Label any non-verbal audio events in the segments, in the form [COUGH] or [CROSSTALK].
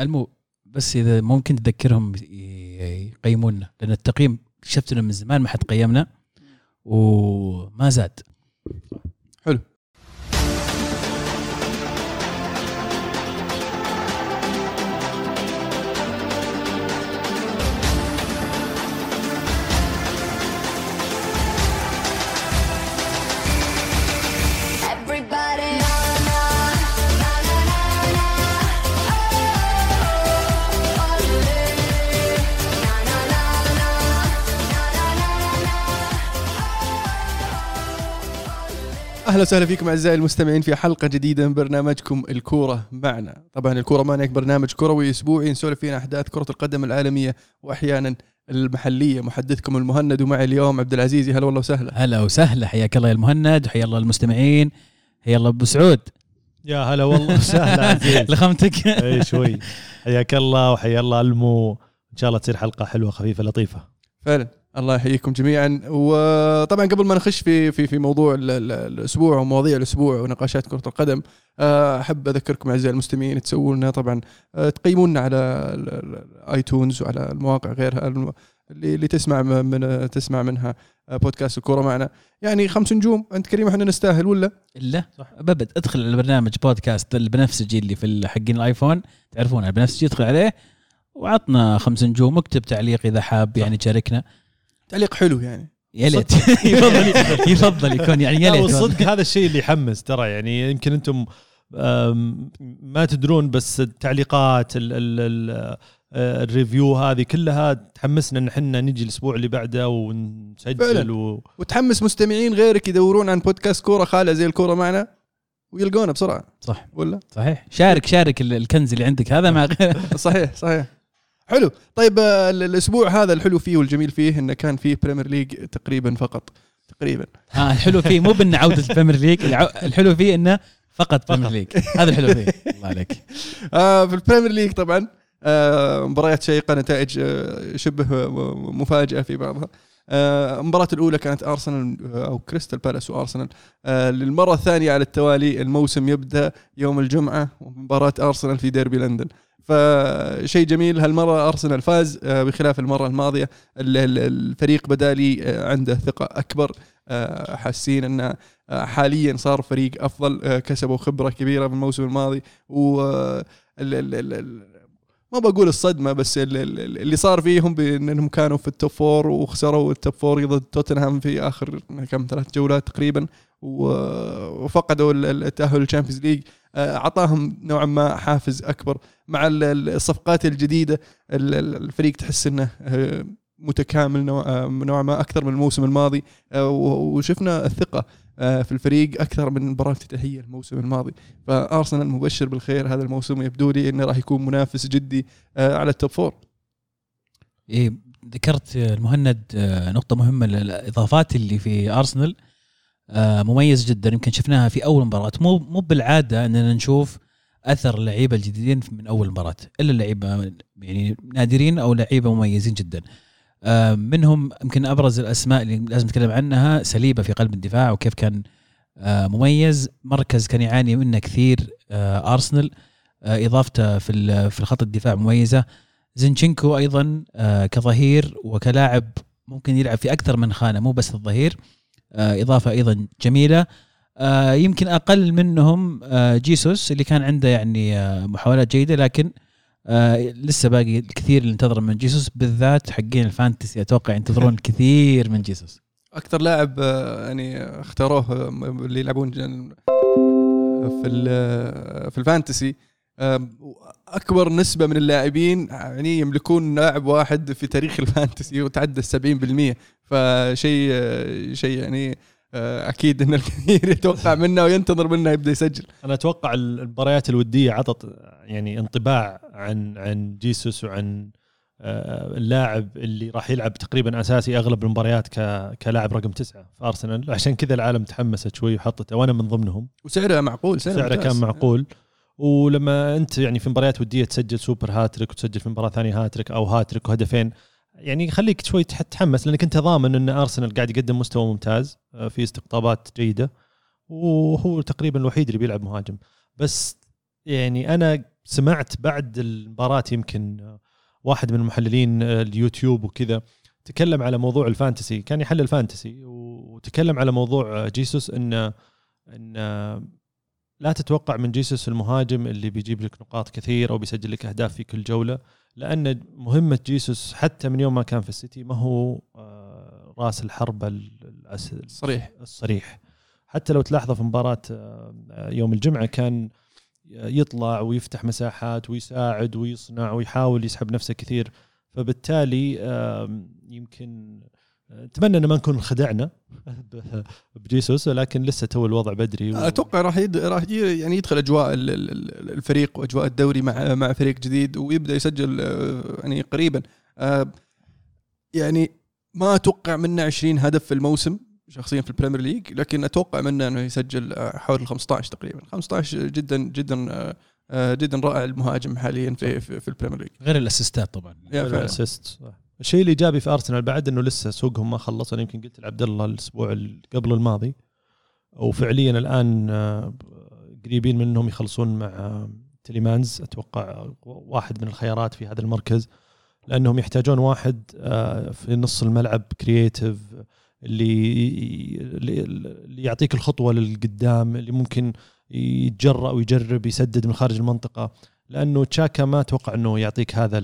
المو بس إذا ممكن تذكرهم يقيمونا لأن التقييم شفت انه من زمان ما حد قيمنا وما زاد. حلو. أهلا وسهلا فيكم أعزائي المستمعين في حلقة جديدة من برنامجكم الكورة معنا. طبعا الكورة معنا برنامج كروي أسبوعي نسولف فيه عن أحداث كرة القدم العالمية واحيانا المحلية. محدثكم المهند ومعي اليوم عبد العزيز. هلا والله وسهلا. هلا وسهلا. حياك الله يا المهند وحيا الله المستمعين حيا الله أبو سعود. يا هلا والله وسهلا [LAUGHS] عزيز. لخمتك. إي شوي. حياك الله وحيا الله المو. إن شاء الله تصير حلقة حلوة خفيفة لطيفة. فعلا. الله يحييكم جميعا. وطبعا قبل ما نخش في في في موضوع ال- ال- الأسبوع ومواضيع الأسبوع ونقاشات كرة القدم آه، أحب أذكركم أعزائي المستمعين تسووا لنا طبعا آه، تقيمونا على ال- ال- الايتونز وعلى المواقع غيرها اللي تسمع من تسمع منها آه، بودكاست الكورة معنا. يعني خمس نجوم أنت كريم إحنا نستاهل ولا؟ الا أبد ادخل على البرنامج بودكاست البنفسجي اللي في حقين الآيفون. تعرفون البنفسجي ادخل عليه وعطنا خمس نجوم اكتب تعليق إذا حاب يعني تشاركنا تعليق حلو يعني. يا ليت. [LAUGHS] يفضل يفضل يكون يعني يا ليت. والصدق هذا الشيء اللي يحمس ترى يعني يمكن أنتم ما تدرون بس التعليقات ال ال ال آه، ال review هذه كلها تحمسنا إن إحنا نجي الأسبوع اللي بعده ونسجل فعلاً. و... وتحمس مستمعين غيرك يدورون عن بودكاست كورة. خالع زي الكورة معنا ويلقونا بسرعة. صح. ولا؟ صحيح. شارك شارك ال- الكنز اللي عندك. هذا مع [LAUGHS] غير. صحيح صحيح. حلو. طيب آه، ال- الأسبوع هذا الحلو فيه والجميل فيه إنه كان فيه Premier League تقريبا فقط تقريبا. ها الحلو فيه مو بإنه عودة [LAUGHS] ال Premier League الحلو فيه إنه فقط Premier League هذا الحلو فيه. [LAUGHS] الله عليك. آه في ال Premier League طبعا آه مباريات شيقة نتائج آه شبه م- مفاجئه في بعضها. آه المباراة الأولى كانت أرسنال آه، أو كريستال بالاس وأرسنال آه للمرة الثانية على التوالي الموسم يبدأ يوم الجمعة ومباراة أرسنال في ديربي لندن فشيء جميل. هالمرة أرسنال فاز آه بخلاف المرة الماضية ال- ال- الفريق بدالي آه عنده ثقة أكبر. آه حاسين آه حاليا صار فريق أفضل. آه كسبوا خبرة كبيرة بالموسم الماضي. و ما بقول الصدمة بس ال- ال- اللي صار فيهم بانهم كانوا في ال top four وخسروا ال top four ضد توتنهام في آخر كم ثلاث جولات تقريبا. وفقدوا ال- ال- التأهل لل Champions League اعطاهم نوعا ما حافز أكبر. مع ال- ال- الصفقات الجديدة ال- ال- الفريق تحس إنه آه، متكامل آه، نوعا ما أكثر من الموسم الماضي. آه، وشفنا الثقة آه، في الفريق أكثر من مباراة افتتاحيه الموسم الماضي. فأرسنال مبشر بالخير هذا الموسم يبدو لي إنه راح يكون منافس جدي آه، على ال top four إيه ذكرت آه، المهند آه، نقطة مهمة الإضافات اللي في أرسنال. آه، مميز جدا. يمكن شفناها في أول مباراة. مو مو بالعادة أننا نشوف أثر اللعيبة الجديدين من أول مباراة. إلا اللعيبة يعني نادرين أو لعيبة مميزين جدا. آه، منهم يمكن أبرز الأسماء اللي لازم نتكلم عنها سليبة في قلب الدفاع وكيف كان آه، مميز. مركز كان يعاني منه كثير آه، أرسنال. آه، إضافته في في خط الدفاع مميزة. زينشينكو أيضا آه، كظهير وكلاعب ممكن يلعب في أكثر من خانة مو بس الظهير. آه، إضافة أيضا جميلة. آه، يمكن أقل منهم آه، جيسوس اللي كان عنده يعني آه، محاولات جيدة لكن آه، لسه باقي الكثير اللي انتظر من جيسوس بالذات حقين ال fantasy. أتوقع ينتظرون [LAUGHS] الكثير من جيسوس. أكثر لاعب آه، يعني اختاروه آه، اللي يلعبون في في ال fantasy. آه، أكبر نسبة من اللاعبين يعني يملكون لاعب واحد في تاريخ ال fantasy وتعدى ال 70% فشيء شيء يعني آه، أكيد إن الكثير [LAUGHS] يتوقع منه وينتظر منه يبدأ يسجل. أنا أتوقع المباريات الودية عطت يعني انطباع عن عن جيسوس وعن آه، اللاعب اللي راح يلعب تقريبا أساسي أغلب المباريات ك- كلاعب رقم تسعة في أرسنال. عشان كذا العالم تحمست شوي وحطته وأنا من ضمنهم. وسعره معقول سعره, سعره. كان معقول. ولما أنت يعني في مباريات ودية تسجل super hat-trick وتسجل في مباراة ثانية هاتريك أو هاتريك وهدفين يعني يخليك شوي تح- تتحمس لأنك أنت ضامن أن أرسنال قاعد يقدم مستوى ممتاز آه، في استقطابات جيدة وهو تقريبا الوحيد اللي بيلعب مهاجم. بس يعني أنا سمعت بعد المباراة يمكن آه، واحد من المحللين آه، اليوتيوب وكذا تكلم على موضوع ال fantasy كان يحلل fantasy وتكلم على موضوع جيسوس إن إن لا تتوقع من جيسوس المهاجم اللي بيجيب لك نقاط كثير أو بيسجل لك أهداف في كل جولة. لأن مهمة جيسوس حتى من يوم ما كان في السيتي ما هو آه، راس الحربه الصريح. الصريح. حتى لو تلاحظوا في مباراة آه، يوم الجمعة كان يطلع ويفتح مساحات ويساعد ويصنع ويحاول يسحب نفسه كثير. فبالتالي يمكن أتمنى إن ما نكون خدعنا [LAUGHS] بجيسوس ولكن لسه تو الوضع بدري و... أتوقع راح يد... راح يعني يدخل أجواء الفريق وأجواء الدوري مع مع فريق جديد ويبدأ يسجل آه، يعني قريبا. آه، يعني ما أتوقع منه 20 هدف في الموسم شخصيا في ال Premier League لكن أتوقع منه إنه يسجل آه، حول 15 تقريبا. 15 جدا جدا جدا رائع المهاجم حاليا في في, في ال Premier League. غير ال assistات طبعا. غير ال assist الشيء الإيجابي في أرسنال بعد إنه لسه سوقهم ما خلص أنا يمكن قلت لعبد الله الأسبوع قبل الماضي. وفعليا الآن آه، قريبين من انهم يخلصون مع تليمانز أتوقع واحد من الخيارات في هذا المركز لأنهم يحتاجون واحد آه، في نص الملعب كرييتيف اللي اللي يعطيك الخطوة للقدام اللي ممكن يتجرأ ويجرب يسدد من خارج المنطقة. لأنه تشاكا ما أتوقع إنه يعطيك هذا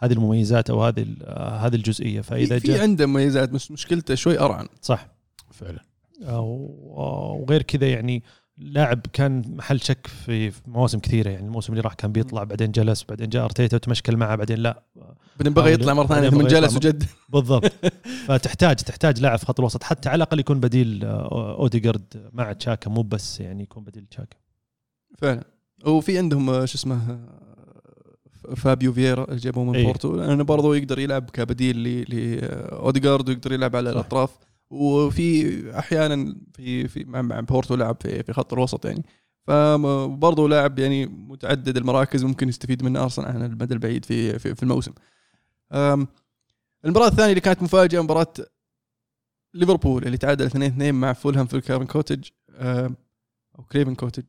هذه المميزات أو هذه هذه الجزئية. فإذا في عنده مميزات بس مشكلته شوي أرعن. صح. فعلا. وغير كذا يعني لاعب كان محل شك في مواسم كثيرة. يعني الموسم اللي راح كان بيطلع بعدين جلس بعدين جاء أرتيتا وتمشكل معه بعدين لا. بعدين بغى يطلع مرة ثانية ثم جلس وجدد. [LAUGHS] بالضبط. فتحتاج تحتاج لاعب في خط الوسط. حتى على الأقل يكون بديل آه، اوديجارد مع تشاكا. مو بس يعني يكون بديل تشاكا. فعلا. وفي عندهم آه، شو اسمه فابيو فييرا جابوه من أيه. بورتو. لأنه برضه يقدر يلعب كبديل لاوديجارد ويقدر يلعب على الأطراف. وفي أحيانا في في مع بورتو لعب في في خط الوسط يعني. فبرضه لاعب يعني متعدد المراكز ممكن يستفيد منه أرسنال على المدى البعيد في في, في الموسم. المباراة الثانية اللي كانت مفاجأة مباراة ليفربول اللي تعادل 2-2 مع فولهام في الكرافن كوتج. أو كريفن كوتج.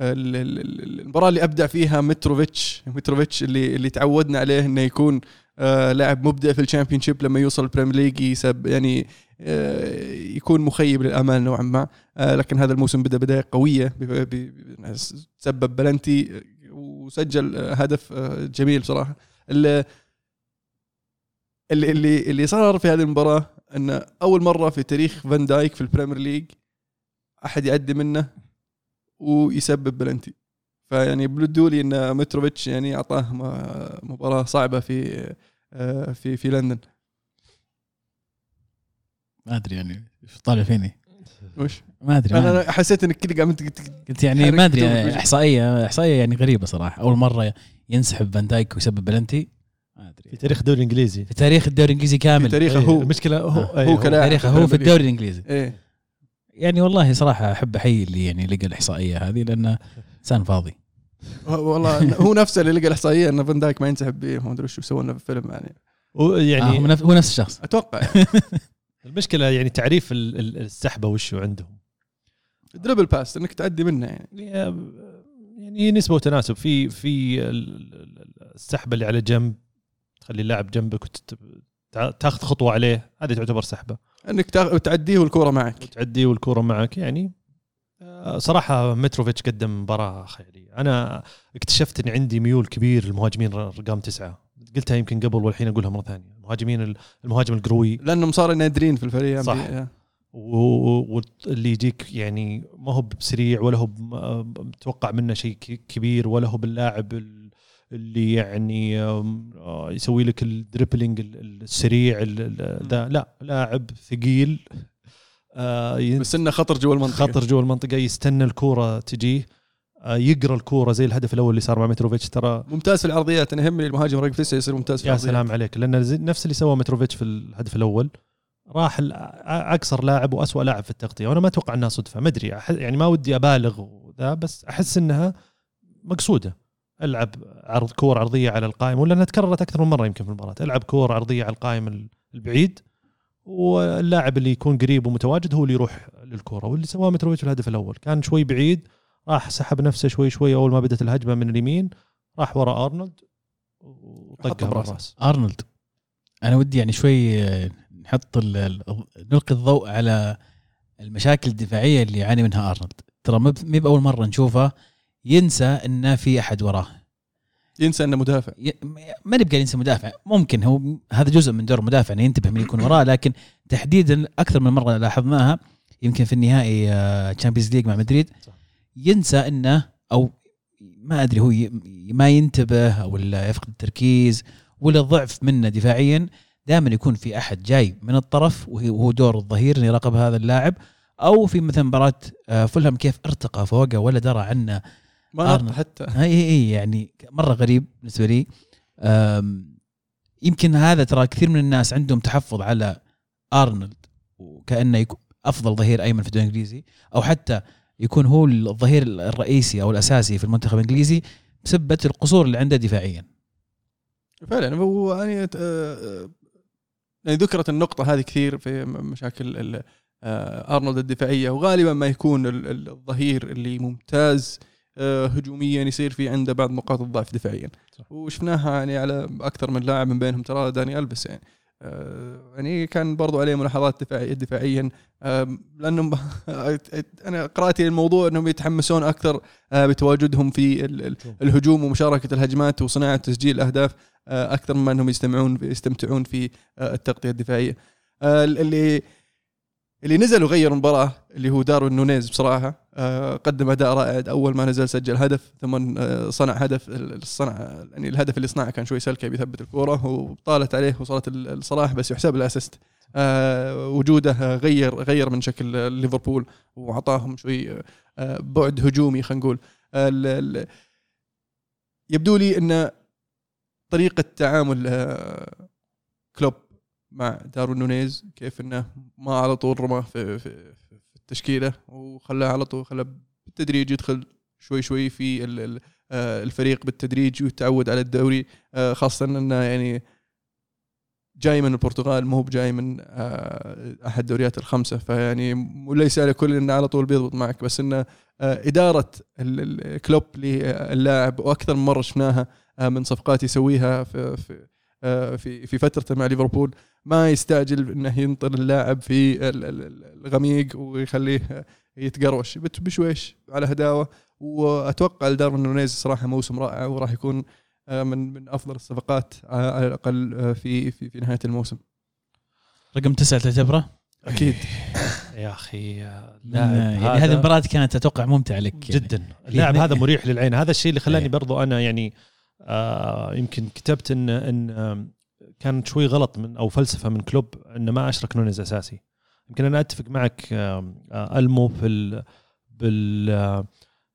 المباراة اللي ابدع فيها متروفيتش. متروفيتش اللي اللي تعودنا عليه إنه يكون آه لاعب مبدع في ال Championship لما يوصل ال Premier League يسب يعني آه يكون مخيب للامال نوعا ما. آه لكن هذا الموسم بدأ بداية قوية سبب بلنتي وسجل هدف جميل بصراحة. اللي اللي اللي صار في هذه المباراة انه أول مرة في تاريخ فان دايك في ال Premier League أحد يعدي منه ويسبب بلنتي. فيعني بلدوا لي إن متروفيتش يعني أعطاه مباراة صعبة في آه، في في لندن. ما أدري يعني طالع فيني. وش؟ ما أدري أنا حسيت إنك كذا قامت قلت يعني ما أدري يعني إحصائية إحصائية يعني غريبة صراحة. أول مرة ينسحب فان دايك ويسبب بلنتي. ما أدري. في تاريخ الدوري الإنجليزي. في تاريخ الدوري الإنجليزي كامل. في تاريخه هو. المشكلة هو. هو أيوه. كلاعب. تاريخه هو في الدوري الإنجليزي. إيه. يعني والله صراحة أحب أحيي اللي يعني لقى الإحصائية هذه لأنه إنسان فاضي. والله هو نفسه اللي لقى الإحصائية إن فان دايك ما ينسحب به ما أدري وش يسوون لنا في الفيلم يعني. يعني آه هو نفس الشخص. أتوقع. يعني. [LAUGHS] المشكلة يعني تعريف السحبة وشو عندهم. دربل باس إنك تعدي منه يعني. يعني نسبة وتناسب. في في السحبة اللي على جنب تخلي اللاعب جنبك وتاخذ خطوة عليه هذه تعتبر سحبة. انك تعديه والكوره معك. تعديه والكوره معك يعني آه، صراحة متروفيتش قدم مباراة خيالية. أنا اكتشفت اني عندي ميول كبير للمهاجمين رقم تسعة. قلتها يمكن قبل والحين أقولها مرة ثانية. المهاجمين المهاجم القروي. لأنهم صاروا نادرين في الفريق. صح. واللي يجيك يعني ما هو بسريع ولا هو متوقع منه شيء كبير ولا هو باللاعب اللي يعني آه، يسوي لك ال dribbling السريع ذا لا لاعب ثقيل آه، بس إنه خطر جوا المنطقة. خطر جوا المنطقة يستنى الكورة تجيه آه، يقرأ الكورة زي الهدف الأول اللي صار مع متروفيتش ترى ممتاز في العرضيات أنا يهمني المهاجم رقم تسعة يصير ممتاز في يا سلام عليك. لأن نفس اللي سواه متروفيتش في الهدف الأول راح أقصر لاعب واسوء لاعب في التغطية وأنا ما أتوقع إنها صدفة ما أدري يعني ما ودي أبالغ وذا بس أحس إنها مقصودة. ألعب عرض كور عرضية على القائم ولا إنها تكررت أكثر من مرة يمكن في المباراة. ألعب كور عرضية على القائم البعيد واللاعب اللي يكون قريب ومتواجد هو اللي يروح للكورة واللي سواه متروفيتش في الهدف الأول. كان شوي بعيد راح سحب نفسه شوي شوي أول ما بدأت الهجمة من اليمين راح ورا أرنولد وطقها براسه. بالراس. أرنولد أنا ودي يعني شوي آه، نحط نلقي الضوء على المشاكل الدفاعية اللي يعاني منها أرنولد. ترى مو بأول مرة نشوفه ينسى انه في أحد وراه. ينسى إنه مدافع. ي- ما نبقى ينسى مدافع. ممكن هو هذا جزء من دور المدافع إنه ينتبه من يكون وراه لكن تحديدا أكثر من مرة لاحظناها يمكن في النهائي Champions League مع مدريد. ينسى إنه أو ما أدري هو ي- ما ينتبه أو ولا يفقد التركيز ولا ضعف منه دفاعيا دائما يكون في أحد جاي من الطرف وهو دور الظهير إنه يراقب هذا اللاعب. أو في مثلا مباراة آه، فولهام كيف ارتقى فوقه ولا درى عنه ما أرنولد. حتى إي إي يعني مرة غريب بالنسبة لي يمكن هذا ترى كثير من الناس عندهم تحفظ على أرنولد وكأنه يكون أفضل ظهير أيمن في الدوري الإنجليزي أو حتى يكون هو الظهير الرئيسي أو الأساسي في المنتخب الإنجليزي بسبه القصور اللي عنده دفاعيا فعلا هو يعني آه، آه، يعني ذكرت النقطة هذه كثير في مشاكل آه، أرنولد الدفاعية وغالبا ما يكون ال- ال- الظهير اللي ممتاز آه، هجوميا يصير في عنده بعض نقاط الضعف دفاعيا. وشفناها يعني على أكثر من لاعب من بينهم ترى داني البس يعني. آه، يعني كان برضو عليه ملاحظات دفاعية دفاعيا. لأنهم [LAUGHS] أنا قراتي الموضوع إنهم يتحمسون أكثر آه، بتواجدهم في ال- ال- الهجوم ومشاركة الهجمات وصناعة تسجيل الأهداف آه، أكثر مما إنهم يستمعون يستمتعون في آه، التغطية الدفاعية. آه، اللي اللي نزل وغير المباراة اللي هو داروين نونيز بصراحة آه، قدم أداء رائع أول ما نزل سجل هدف ثم آه، صنع هدف الصنع يعني الهدف اللي صنعه كان شوي سلكه بيثبت الكورة وطالت عليه وصلت ال- الصلاح بس يحسب له assist آه، وجوده غير غير من شكل ليفربول وأعطاهم شوي بعد هجومي خلينا نقول. يبدو لي إن طريقة تعامل كلوب مع داروين نونيز كيف إنه ما على طول رماه في, في, في التشكيلة وخلاه على طول خلاه بالتدريج يدخل شوي شوي في آه، الفريق بالتدريج ويتعود على الدوري. آه، خاصة إنه يعني جاي من البرتغال مو بجاي من آه، أحد الدوريات الخمسة. فيعني وليس على كل إنه على طول بيضبط معك بس إنه إدارة ال- ال- كلوب للاعب وأكثر من مرة شفناها من صفقات يسويها في في في فترته مع ليفربول. ما يستعجل إنه ينطر اللاعب في ال- ال- ال- الغميق ويخليه يتقروش. بشويش على هداوة. وأتوقع داروين نونيز صراحة موسم رائع وراح يكون آه، من من أفضل الصفقات آه، على الأقل آه، في في في نهاية الموسم. رقم تسعة تعتبره؟ أكيد. يا أخي يعني هذه المباراة كانت أتوقع ممتعة لك يعني. جدا. اللاعب يعني- هذا مريح للعين. هذا الشيء اللي خلاني إيه. برضو أنا يعني آه يمكن كتبت ان إن كان شوي غلط من أو فلسفة من كلوب إنه ما أشرك نونيز أساسي. يمكن أنا أتفق معك آه ألمو في ال بال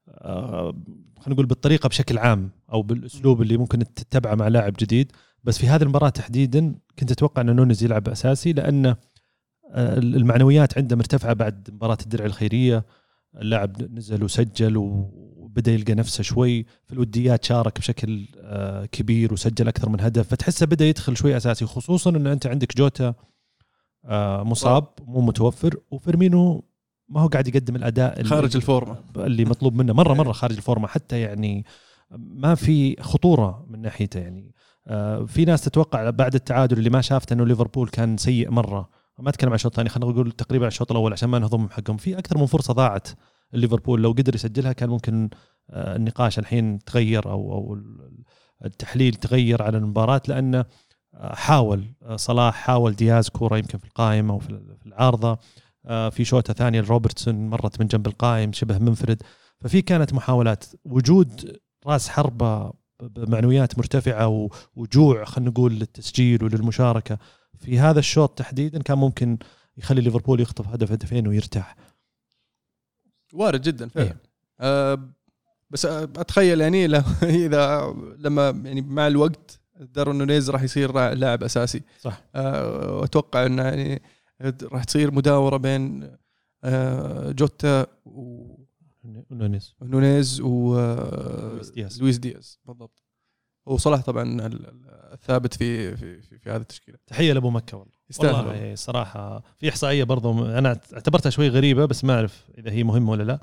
آه، خلينا نقول بالطريقة بشكل عام أو بالأسلوب اللي ممكن تتبعه مع لاعب جديد. بس في هذه المباراة تحديدا كنت أتوقع إن نونيز يلعب أساسي لأن آه، المعنويات عنده مرتفعة بعد مباراة الدرع الخيرية. اللاعب نزل وسجل وبدا يلقى نفسه شوي في الوديات شارك بشكل آه، كبير وسجل أكثر من هدف. فتحسه بدأ يدخل شوي أساسي خصوصا ان أنت عندك جوتا آه، مصاب مو متوفر وفيرمينو ما هو قاعد يقدم الأداء خارج الفورمة. اللي مطلوب منه. مرة [LAUGHS] مرة خارج الفورمة. حتى يعني ما في خطورة من ناحيته يعني. آه، في ناس تتوقع بعد التعادل اللي ما شافته إنه ليفربول كان سيء مرة. ما أتكلم عن الشوط الثاني خلينا نقول تقريبا الشوط الأول عشان ما نهضم حقهم. في أكثر من فرصة ضاعت. ليفربول لو قدر يسجلها كان ممكن آه، النقاش الحين تغير أو أو التحليل تغير على المباراة لأنه آه، حاول آه، صلاح حاول دياز كورة يمكن في القائم أو في العارضة في شوطة ثانية لروبرتسون مرت من جنب القائم شبه منفرد. ففي كانت محاولات وجود راس حربة بمعنويات مرتفعة وجوع خلينا نقول للتسجيل وللمشاركة في هذا الشوط تحديدا كان ممكن يخلي ليفربول يخطف هدف هدفين ويرتاح. وارد جدا فعلا إيه. آه بس آه، أتخيل يعني لو [LAUGHS] إذا لما يعني مع الوقت دارون نونيز راح يصير لاعب أساسي صح. آه وأتوقع انه يعني راح تصير مداورة بين آه جوتا نونيز ونونيز لويس دياز. ولويس دياز بالضبط وصلاح طبعا ال- ال- الثابت في في في, في هذه التشكيلة. تحية لأبو مكة والله. يستاهل. والله إيه، صراحة في إحصائية برضو أنا اعتبرتها شوي غريبة بس ما أعرف إذا هي مهمة ولا لا.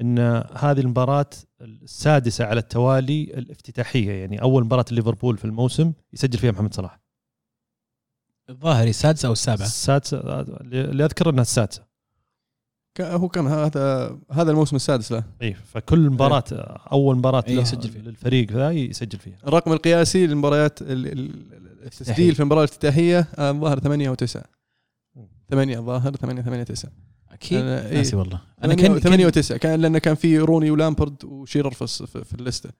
إن هذه المباراة السادسة على التوالي الافتتاحية يعني أول مباراة ليفربول في الموسم يسجل فيها محمد صلاح. الظاهر السادسة أو السابعة. السادسة اللي أذكر إنها السادسة. هو كان هذا هذا الموسم السادس له. اي فكل مباراة أول مباراة إيه، يسجل فيها. للفريق ذا يسجل فيها. الرقم القياسي للمباريات ال- ال- التسجيل في المباراه الافتتاحية آه، الظاهر 8 أو 9 8 الظاهر 8 8 9 أكيد. أنا- إيه. ناسي والله. أنا 8 كان 8 كان- و9 كان لأنه كان في روني ولامبرد وشيرر في الص- في, في اللسته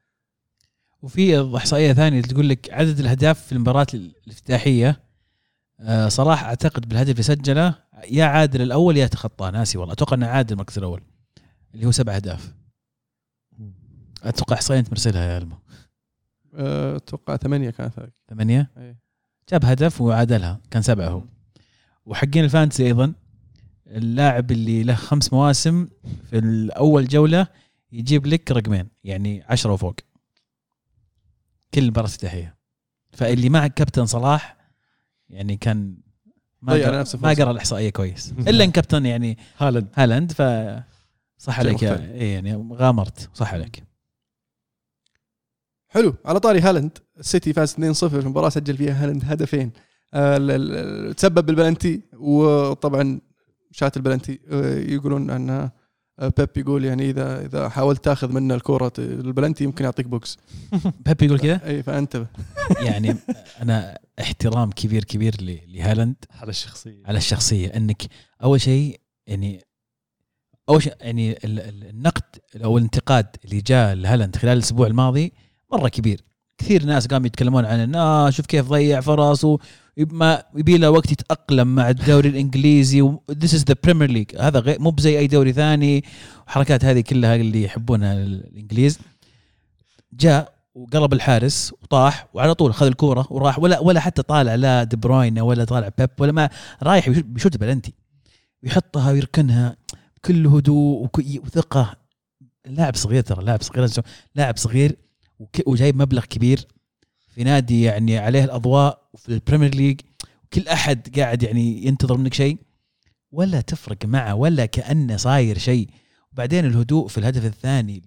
وفي إحصائية ثانية تقول لك عدد الأهداف في المباراة الافتتاحية آه، صلاح أعتقد بالهدف اللي سجله يا عادل الأول يا تخطاه ناسي والله. أتوقع إنه عادل المركز الأول اللي هو سبع أهداف. أتوقع إحصائية أنت مرسلها يا ألمو. آه، أتوقع 8 كانت هذيك. ثمانية؟ إيه. جاب هدف وعادلها. كان سبعة هو. وحقين الفانتسي أيضا اللاعب اللي له خمس مواسم في الأول جولة يجيب لك رقمين يعني عشرة وفوق. كل مباراة افتتاحيه فاللي معك كابتن صلاح يعني كان ما ضيع قرا نفسه ما. قرأ الإحصائية كويس. إلا إن كابتن يعني هالاند. هالاند ف صح عليك. إيه يعني غامرت. صح عليك. حلو. على طاري هالاند السيتي فاز 2-0 في مباراة سجل فيها هالاند هدفين. آه، تسبب بالبلنتي وطبعا شات البلنتي آه، يقولون أن آه، بيب يقول يعني اذا إذا حاولت تأخذ منه الكرة البلنتي يمكن يعطيك بوكس. [LAUGHS] بيب يقول كذا؟ اي فأنتبه. يعني أنا احترام كبير كبير لهالاند على الشخصية. على الشخصية انك أول شيء يعني أول شيء يعني ال- ال- النقد أو الانتقاد اللي جاء لهالاند خلال الأسبوع الماضي مرة كبير. كثير ناس قاموا يتكلمون عن إنه آه شوف كيف ضيع فرص وما يبي له وقت يتأقلم مع الدوري الإنجليزي this is the Premier League هذا غير مو بزي أي دوري ثاني. وحركات هذه كلها اللي يحبونها الإنجليز. جاء وقلب الحارس وطاح وعلى طول خذ الكورة وراح. ولا ولا حتى طالع لا دي بروين ولا طالع بيب ولا ما رايح بيشوت- بلنتي ويحطها ويركنها بكل هدوء وثقة. لاعب صغير ترى لاعب صغير لاعب صغير وجايب مبلغ كبير في نادي يعني عليه الأضواء وفي ال Premier League وكل أحد قاعد يعني ينتظر منك شيء. ولا تفرق معه ولا كأنه صاير شيء. وبعدين الهدوء في الهدف الثاني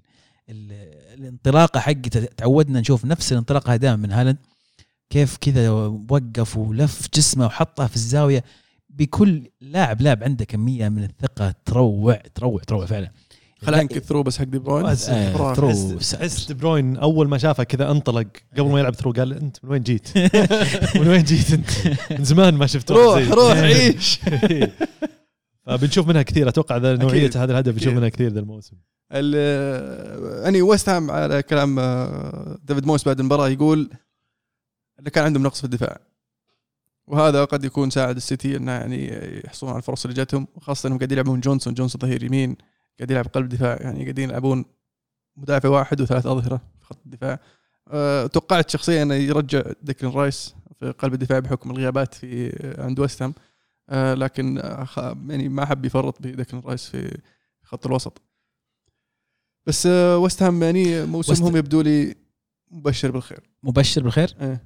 ال- الانطلاقة حقته تعودنا نشوف نفس الانطلاقة دائما من هالاند. كيف كذا وقف ولف جسمه وحطها في الزاوية. بكل لاعب لاعب عنده كمية من الثقة. تروع تروع تروع فعلا. خلينا ننكر through بس حق دي بروين. بس- آه،. through دي بروين أول ما شافه كذا انطلق قبل ما يلعب through قال أنت من وين جيت؟ [LAUGHS] من وين جيت أنت؟ من زمان ما شفت روح. روح عيش. [LAUGHS] فبنشوف منها كثير. أتوقع ذا نوعية. هذا الهدف بنشوف. منها كثير ذا الموسم. يعني ويست هام على كلام آه، ديفيد مويس بعد المباراة يقول إنه كان عندهم نقص في الدفاع. وهذا قد يكون ساعد السيتي إنه يعني يحصلون على الفرص اللي جاتهم. وخاصه إنهم قاعدين يلعبون جونسون. جونسون ظهير يمين قاعد يلعب قلب دفاع. يعني قاعدين يلعبون مدافع واحد وثلاث أظهرة في خط الدفاع. أه توقعت شخصيا إنه يرجع ديكلين رايس في قلب الدفاع بحكم الغيابات في عند ويست هام لكن آه، يعني ما حب يفرط بديكلين رايس في خط الوسط. بس آه، ويست هام يعني موسمهم وست- يبدو لي مبشر بالخير. مبشر بالخير؟ إيه.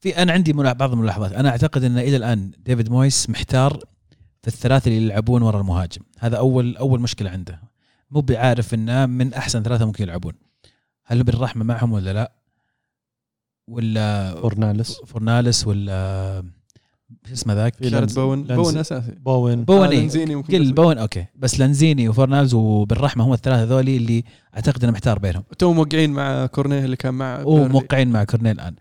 في أنا عندي بعض الملاحظات. أنا أعتقد إن إلى الآن ديفيد مويس محتار في الثلاثة اللي يلعبون ورا المهاجم. هذا أول أول مشكلة عنده. مو بعارف إنه من أحسن ثلاثة ممكن يلعبون. هل بن رحمة معهم ولا لا؟ ولا فورناليس فورناليس ولا شو اسمه ذاك؟ في لانز- بون لانز- بون أساسي. بوين بون آه،. لانزيني ممكن قل بون أوكي. بس لانزيني وفورنالز وبن رحمة هم الثلاثة ذولي اللي أعتقد إنه محتار بينهم. تو موقعين مع كورنيه اللي كان مع. وموقعين مع كورنيه الآن.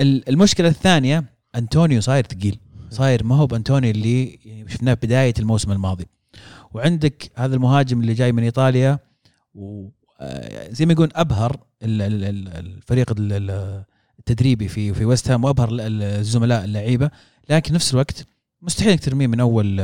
ال- المشكلة الثانية انطونيو صاير ثقيل. صاير ما هو بانطونيو اللي يعني شفناه بداية الموسم الماضي. وعندك هذا المهاجم اللي جاي من إيطاليا وزي ما يقولون أبهر ال- ال- ال- الفريق التدريبي في في ويست هام وأبهر ال- ال- الزملاء اللعيبة. لكن نفس الوقت مستحيل إنك ترميه من أول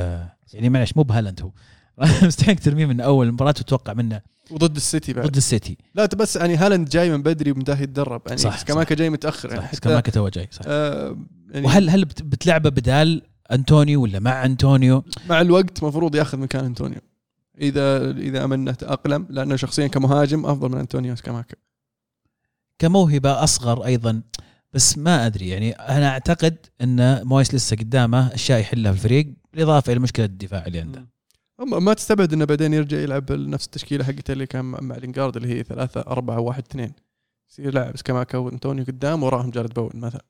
يعني معلش مو بهالاند هو. [LAUGHS] مستحيل إنك ترميه من أول مباراة وتتوقع منه. وضد السيتي بعد. ضد السيتي. لا بس يعني هالاند جاي من بدري ومنتهي يتدرب يعني صح، سكاماكا جاي متأخر. يعني صح كمان تو جاي صح. آه يعني وهل هل بت- بتلعبه بدال انطونيو ولا مع انطونيو مع الوقت مفروض ياخذ مكان انطونيو إذا إذا أمنه تأقلم لأنه شخصيا كمهاجم أفضل من انطونيو سكاماكا كموهبة أصغر أيضا. بس ما أدري يعني أنا أعتقد إن مويس لسه قدامه أشياء يحلها في الفريق بالإضافة إلى مشكلة الدفاع اللي عنده. ما تستبعد إنه بعدين يرجع يلعب نفس التشكيلة حقته اللي كان مع لينجارد اللي هي ثلاثة أربعة واحد اثنين. يصير يلعب سكاماكا وانطونيو قدام وراهم لينجارد باون مثلا.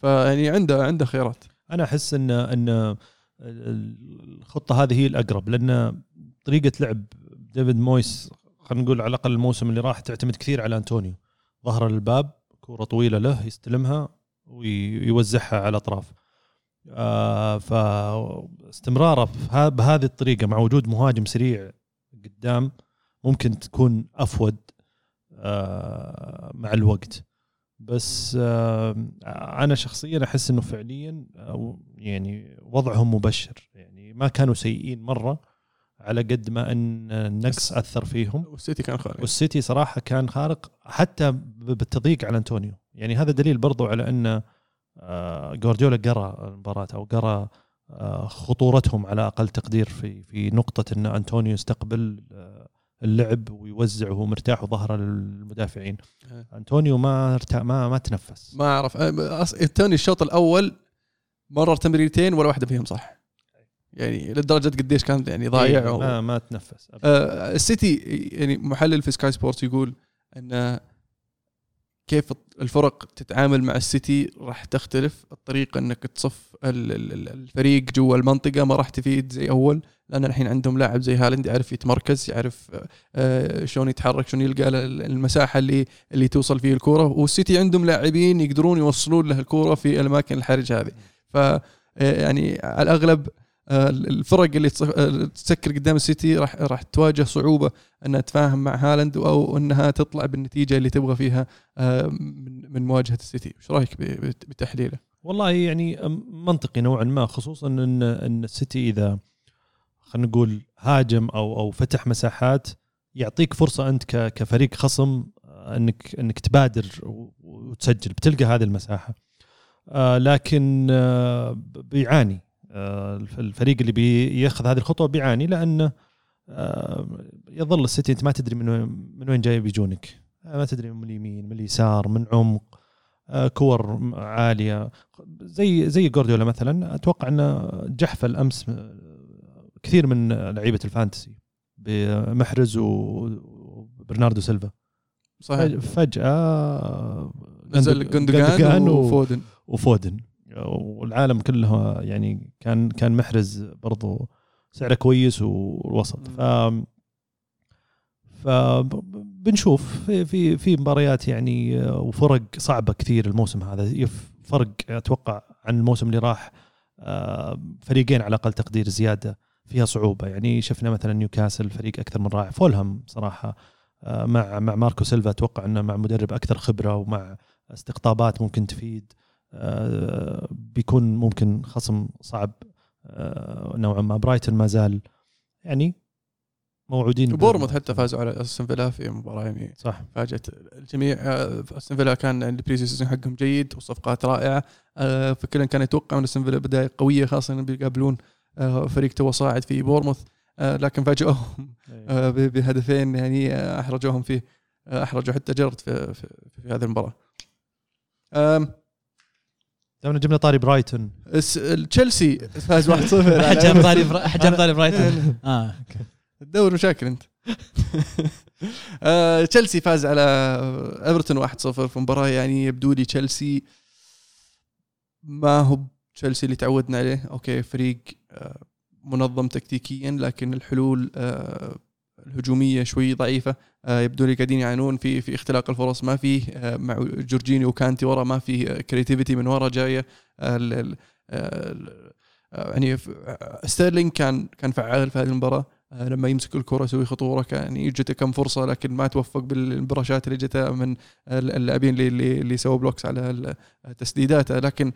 فيعني عنده عنده خيارات. أنا أحس إن إن الخطة هذه هي الأقرب لأن طريقة لعب ديفيد مويس خلينا نقول على الأقل الموسم اللي راح تعتمد كثير على انطونيو ظهر للباب كورة طويلة له يستلمها ويوزعها على الأطراف. آه فاستمراره بهذه الطريقة مع وجود مهاجم سريع قدام ممكن تكون أفود آه مع الوقت. بس آه أنا شخصيا أحس إنه فعليا يعني وضعهم مبشر. يعني ما كانوا سيئين مرة على قد ما أن النقص أثر فيهم. والسيتي كان خارق. والسيتي صراحة كان خارق حتى بالتضييق على أنطونيو. يعني هذا دليل برضو على أن آه، جوارديولا قرأ المباراة أو قرأ آه، خطورتهم على أقل تقدير في في نقطة أن أنطونيو يستقبل آه، اللعب ويوزع وهو مرتاح وظهره للمدافعين. أنطونيو ما ارتاح ما ما تنفس. ما أعرف. أنطونيو الشوط الأول مرر تمريرتين ولا واحدة فيهم صح؟ يعني لدرجة قديش كان يعني ضايع إيه ما ما تنفس. آه السيتي يعني محلل في سكاي سبورتس يقول إن كيف الفرق تتعامل مع السيتي راح تختلف الطريقة إنك تصف الفريق جوا المنطقة ما راح تفيد زي أول لأن الحين عندهم لاعب زي هالند يعرف يتمركز يعرف آه، شلون يتحرك شلون يلقى المساحة اللي اللي توصل فيه الكوره والسيتي عندهم لاعبين يقدرون يوصلون له الكوره في الأماكن الحرج هذه. ف آه، يعني على الأغلب الفرق اللي تسكر قدام السيتي راح راح تواجه صعوبة إنها تتفاهم مع هالاند أو إنها تطلع بالنتيجة اللي تبغى فيها آه، من مواجهة السيتي، إيش رأيك بتحليله؟ والله يعني منطقي نوعا ما خصوصا ان إن السيتي إذا خلينا نقول هاجم أو أو فتح مساحات يعطيك فرصة أنت كفريق خصم آه، انك إنك تبادر وتسجل بتلقى هذه المساحة. لكن بيعاني. آه، الفريق اللي بياخذ هذه الخطوة بيعاني لأنه آه، يظل السيتي أنت ما تدري من من وين جاي بيجونك. ما تدري من اليمين من اليسار من عمق. آه، كور عالية. زي زي جوارديولا مثلا أتوقع انه جحفل أمس كثير من لعيبة الفانتسي بمحرز وبرناردو سيلفا. صحيح. فجأة نزل جندوجان وفودن وفودن. والعالم كله يعني كان كان محرز برضو سعره كويس والوسط. ف فبنشوف في في في مباريات يعني وفرق صعبة كثير الموسم هذا. فرق أتوقع عن الموسم اللي راح آه، فريقين على أقل تقدير زيادة فيها صعوبة. يعني شفنا مثلا نيوكاسل فريق أكثر من رائع. فولهام صراحة آه، مع مع ماركو سيلفا أتوقع إنه مع مدرب أكثر خبرة ومع استقطابات ممكن تفيد. بيكون ممكن خصم صعب آه، نوعا ما. برايتون ما زال يعني موعودين بورنموث حتى فازوا على أستون فيلا في مباراه يعني صح. فاجت الجميع. آه، أستون فيلا كان ال pre-season حقهم جيد والصفقات رائعة. فكلنا كان يتوقع أن أستون فيلا بداية قوية خاصة إنهم بيقابلون فريق تو صاعد في بورنموث. لكن فاجئوهم. بهدفين يعني أحرجوهم فيه. أحرجوا حتى جيرارد في, في, في هذه المباراة. تونا جبنا طاري برايتون. تشيلسي. فاز 1-0 [LAUGHS] حجم طاري حجم طاري برايتون. [LAUGHS] آه. تدور مشاكل انت. [LAUGHS] آه، تشيلسي فاز على إيفرتون 1-0 في مباراة يعني يبدو لي تشيلسي ما هو تشيلسي اللي تعودنا عليه. أوكي فريق آه، منظم تكتيكيا لكن الحلول آه، الهجومية شوي ضعيفة. يبدو لي قاعدين يعانون في في اختلاق الفرص. ما فيه آه، مع جورجينيو وكانتي ورا ما في creativity من ورا. جاية آه، يعني ستيرلينج كان كان فعال في هذه المباراة. لما يمسك الكرة يسوي خطورة كان يجته كم فرصة لكن ما توفق بالبراشات اللي جته من اللاعبين اللي اللي سووا blocks على تسديداته. لكن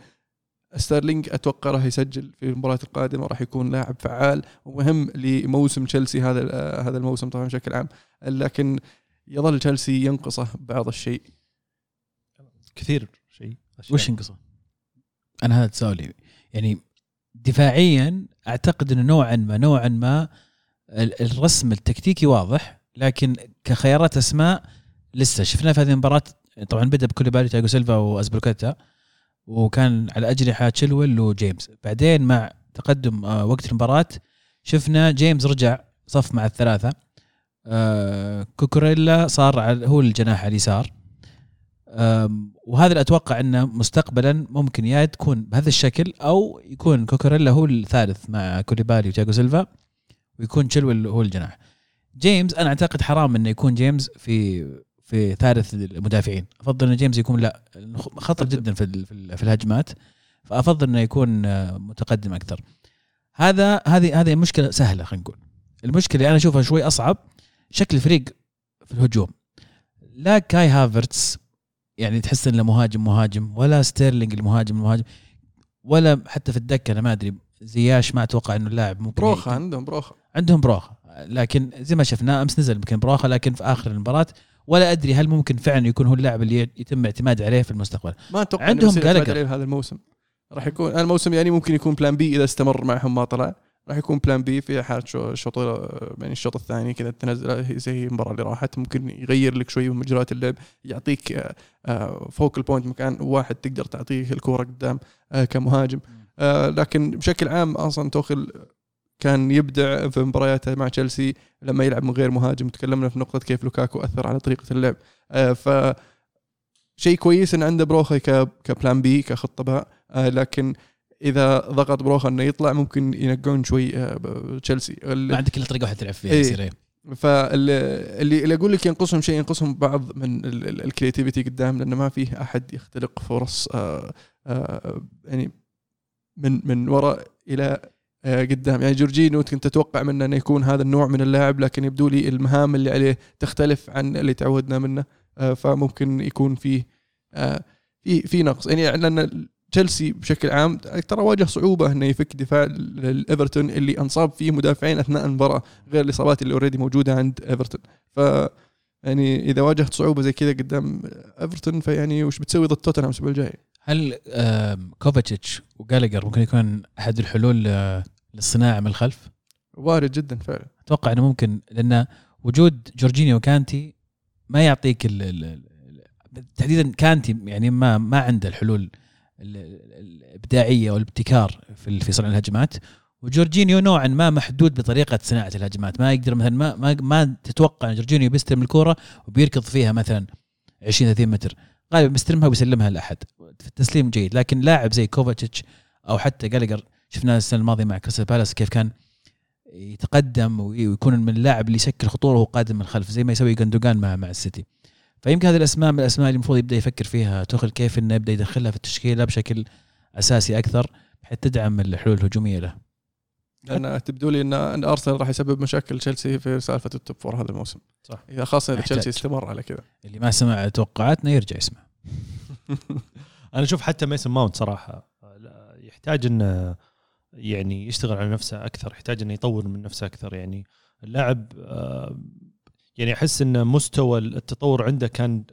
ستيرلينج أتوقع راح يسجل في المباراة القادمة راح يكون لاعب فعال ومهم لموسم تشيلسي هذا هذا الموسم طبعا بشكل عام. لكن يظل تشيلسي ينقصه بعض الشيء. كثير شيء. وش ينقصه؟ أنا هذا تساؤلي يعني دفاعيا أعتقد إنه نوعا ما نوعا ما الرسم التكتيكي واضح لكن كخيارات أسماء لسه شفنا في هذه المباراة طبعا بدأ بكوليبالي تياجو سيلفا وازبلوكيتا وكان على اجنحه تشيلويل وجيمس. بعدين مع تقدم آه، وقت المباراة شفنا جيمس رجع صف مع الثلاثة. آه كوكوريلا صار هو الجناح اليسار. وهذا اللي أتوقع إنه مستقبلا ممكن يا تكون بهذا الشكل أو يكون كوكوريلا هو الثالث مع كوليبالي وتياجو سيلفا ويكون تشيلويل هو الجناح. جيمس أنا أعتقد حرام إنه يكون جيمس في في ثالث المدافعين. أفضل إن جيمس يكون لا خطر جدا في في الهجمات. فأفضل إنه يكون آه، متقدم أكثر. هذا هذه هذه مشكلة سهلة خلينا نقول. المشكلة اللي أنا أشوفها شوي أصعب شكل الفريق في الهجوم. لا كاي هافرتس يعني تحس إنه مهاجم مهاجم ولا ستيرلينج المهاجم المهاجم ولا حتى في الدكة أنا ما أدري. زياش ما أتوقع إنه اللاعب ممكن بروخا عندهم بروخا عندهم بروخا لكن زي ما شفنا أمس نزل يمكن بروخا لكن في آخر المباراة ولا أدري هل ممكن فعلا يكون هو اللاعب اللي يتم الاعتماد عليه في المستقبل. ما أتوقع عندهم اعتماد. عليه هذا الموسم. راح يكون الموسم يعني ممكن يكون plan B إذا استمر معهم ما طلع. راح يكون plan B في حالة شو- شوط يعني الشوط الثاني كذا تنزل زي المباراة اللي راحت. ممكن يغير لك شوي من مجريات اللعب يعطيك focal point مكان واحد تقدر تعطيه الكورة قدام آه، كمهاجم. آه، لكن بشكل عام أصلا توخل كان يبدع في مبارياته مع تشيلسي لما يلعب من غير مهاجم تكلمنا في نقطة كيف لوكاكو أثر على طريقة اللعب آه، ف شيء كويس إن عنده بروخا ك plan B كخطة باء آه، لكن إذا ضغط بروخا إنه يطلع ممكن ينقون شوي آه، تشيلسي ما عندك الا طريقة واحدة تلعب فيها إيه. يصير إيه. فاللي اللي أقول لك ينقصهم شيء ينقصهم بعض من الكرياتيفيتي قدام لأنه ما فيه أحد يختلق فرص آه، آه، يعني من من وراء إلى قدام. يعني جورجينو كنت أتوقع منه إنه يكون هذا النوع من اللاعب لكن يبدو لي المهام اللي عليه تختلف عن اللي تعودنا منه. آه، فممكن يكون فيه آه، في في نقص. يعني لأن تشيلسي بشكل عام ترى واجه صعوبة إنه يفك دفاع الايفرتون اللي أنصاب فيه مدافعين أثناء المباراة غير الإصابات اللي already موجودة عند إيفرتون. ف يعني إذا واجهت صعوبة زي كذا قدام إيفرتون فيعني وش بتسوي ضد توتنهام الأسبوع الجاي؟ هل كوفاتشيتش وجالاجر ممكن يكون أحد الحلول للصناعة من الخلف؟ وارد جدا فعلا أتوقع إنه ممكن لأن وجود جورجينيو وكانتي ما يعطيك ال تحديدا كانتي يعني ما ما عنده الحلول ال- ال- الإبداعية والابتكار في في صنع الهجمات وجورجينيو نوعا ما محدود بطريقة صناعة الهجمات. ما يقدر مثلا ما ما, ما تتوقع إن جورجينيو بيستلم الكورة وبيركض فيها مثلا 20 30 متر. غالبا بيستلمها وبيسلمها لأحد في التسليم جيد. لكن لاعب زي كوفاتشيتش أو حتى جالاجر شفناه السنة الماضية مع كريستال بالاس كيف كان يتقدم وي- ويكون من اللاعب اللي يشكل خطورة وهو قادم من الخلف زي ما يسوي جندوجان مع مع السيتي. فيمكن هذه الأسماء من الأسماء اللي المفروض يبدأ يفكر فيها توخل كيف إنه يبدأ يدخلها في التشكيلة بشكل أساسي أكثر بحيث تدعم الحلول الهجومية له. لأن يبدو لي إن أرسنال راح يسبب مشاكل تشيلسي في سالفة ال top four هذا الموسم. صح. إذا خاصة إذا. تشيلسي استمر على كذا. اللي ما سمع توقعاتنا يرجع يسمع. [LAUGHS] أنا أشوف حتى ميسن ماونت صراحة لا، يحتاج إنه يعني يشتغل على نفسه أكثر يحتاج إنه يطور من نفسه أكثر. يعني اللاعب آه، يعني أحس إن مستوى التطور عنده كان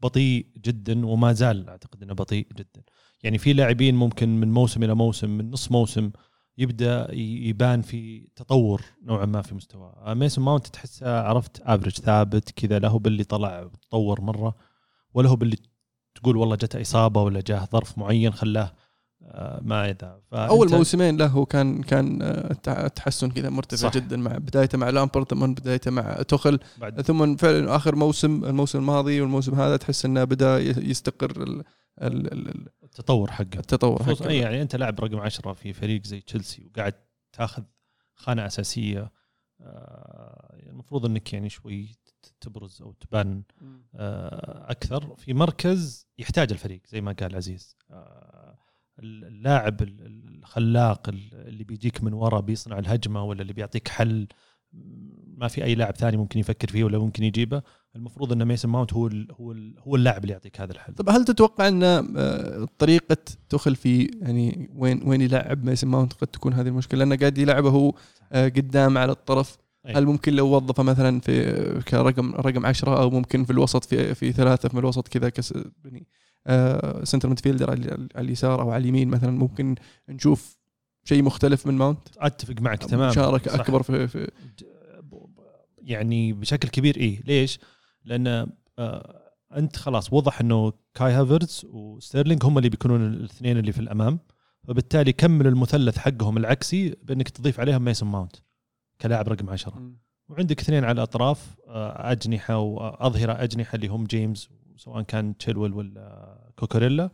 بطيء جدا وما زال أعتقد إنه بطيء جدا. يعني في لاعبين ممكن من موسم إلى موسم من نص موسم يبدأ يبان في تطور نوعا ما في مستواه ميسون ماونت تحسه عرفت افرج ثابت كذا لا هو باللي طلع وتطور مرة ولا هو باللي تقول والله جته إصابة ولا جاه ظرف معين خلاه آه، ما ذا فأنت- أول موسمين له كان كان آه، تع- تحسن كذا مرتفع صح. جدا مع بدايته مع لامبرد ثم بدايته مع توخل. بعد. ثم فعلا آخر موسم الموسم الماضي والموسم هذا تحس إنه بدأ يستقر ال- ال- ال- التطور حقه. التطور حقه. أي يعني أنت لاعب رقم عشرة في فريق زي تشيلسي وقاعد تاخذ خانة أساسية آه، المفروض إنك يعني شوي تبرز أو تبان آه، أكثر. في مركز يحتاج الفريق زي ما قال عزيز. آه، اللاعب ال- الخلاق ال- اللي بيجيك من ورا بيصنع الهجمة ولا اللي بيعطيك حل ما في أي لاعب ثاني ممكن يفكر فيه ولا ممكن يجيبه. المفروض إن ميسن ماونت هو ال هو ال هو اللاعب اللي يعطيك هذا الحل. طب هل تتوقع إن آه، طريقة توخل في يعني وين وين يلعب ميسن ماونت قد تكون هذه المشكلة؟ لأنه قاعد يلعبه هو آه، قدام على الطرف. أي. هل ممكن لو وظفه مثلا في كرقم رقم عشرة أو ممكن في الوسط في في ثلاثة في الوسط كذا كس يعني آه، center midfielder على اليسار أو على اليمين مثلا ممكن نشوف شيء مختلف من ماونت؟ أتفق معك تماما. مشاركة. أكبر في, في يعني بشكل كبير إيه ليش؟ لأن آه أنت خلاص وضح إنه كاي هافرتز وستيرلينج هم اللي بيكونون الاثنين اللي في الأمام فبالتالي كمل المثلث حقهم العكسي بأنك تضيف عليهم ميسن ماونت كلاعب رقم 10 وعندك اثنين على الأطراف آه، أجنحة واظهره أجنحة اللي هم جيمس سواء كان تشيلويل ولا كوكوريلا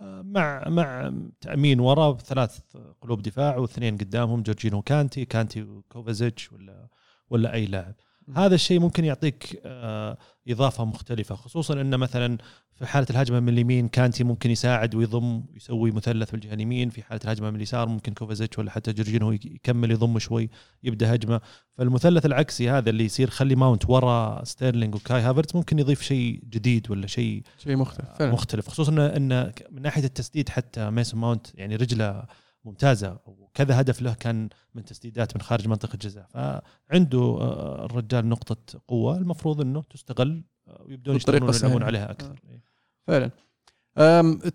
آه، مع مع تأمين ورا ثلاث قلوب دفاع واثنين قدامهم جورجينيو كانتي كانتي وكوفاتشيتش ولا ولا أي لاعب. هذا الشيء ممكن يعطيك آه، إضافة مختلفة خصوصا ان مثلا في حالة الهجمة من اليمين كانتي ممكن يساعد ويضم يسوي مثلث بالجهه اليمين في حالة الهجمة من اليسار ممكن كوفاتشيتش ولا حتى جورجينيو يكمل يضم شوي يبدأ هجمة. فالمثلث العكسي هذا اللي يصير خلي ماونت ورا ستيرلينج وكاي هافرتس ممكن يضيف شيء جديد ولا شيء شيء مختلف فعلا. مختلف خصوصا ان من ناحية التسديد حتى ميسن ماونت يعني رجلة ممتازة وكذا هدف له كان من تسديدات من خارج منطقة الجزاء. فعنده آه، الرجال نقطة قوة. المفروض إنه تستغل آه، ويبدون يشتغلون. عليها أكثر. إيه. فعلا.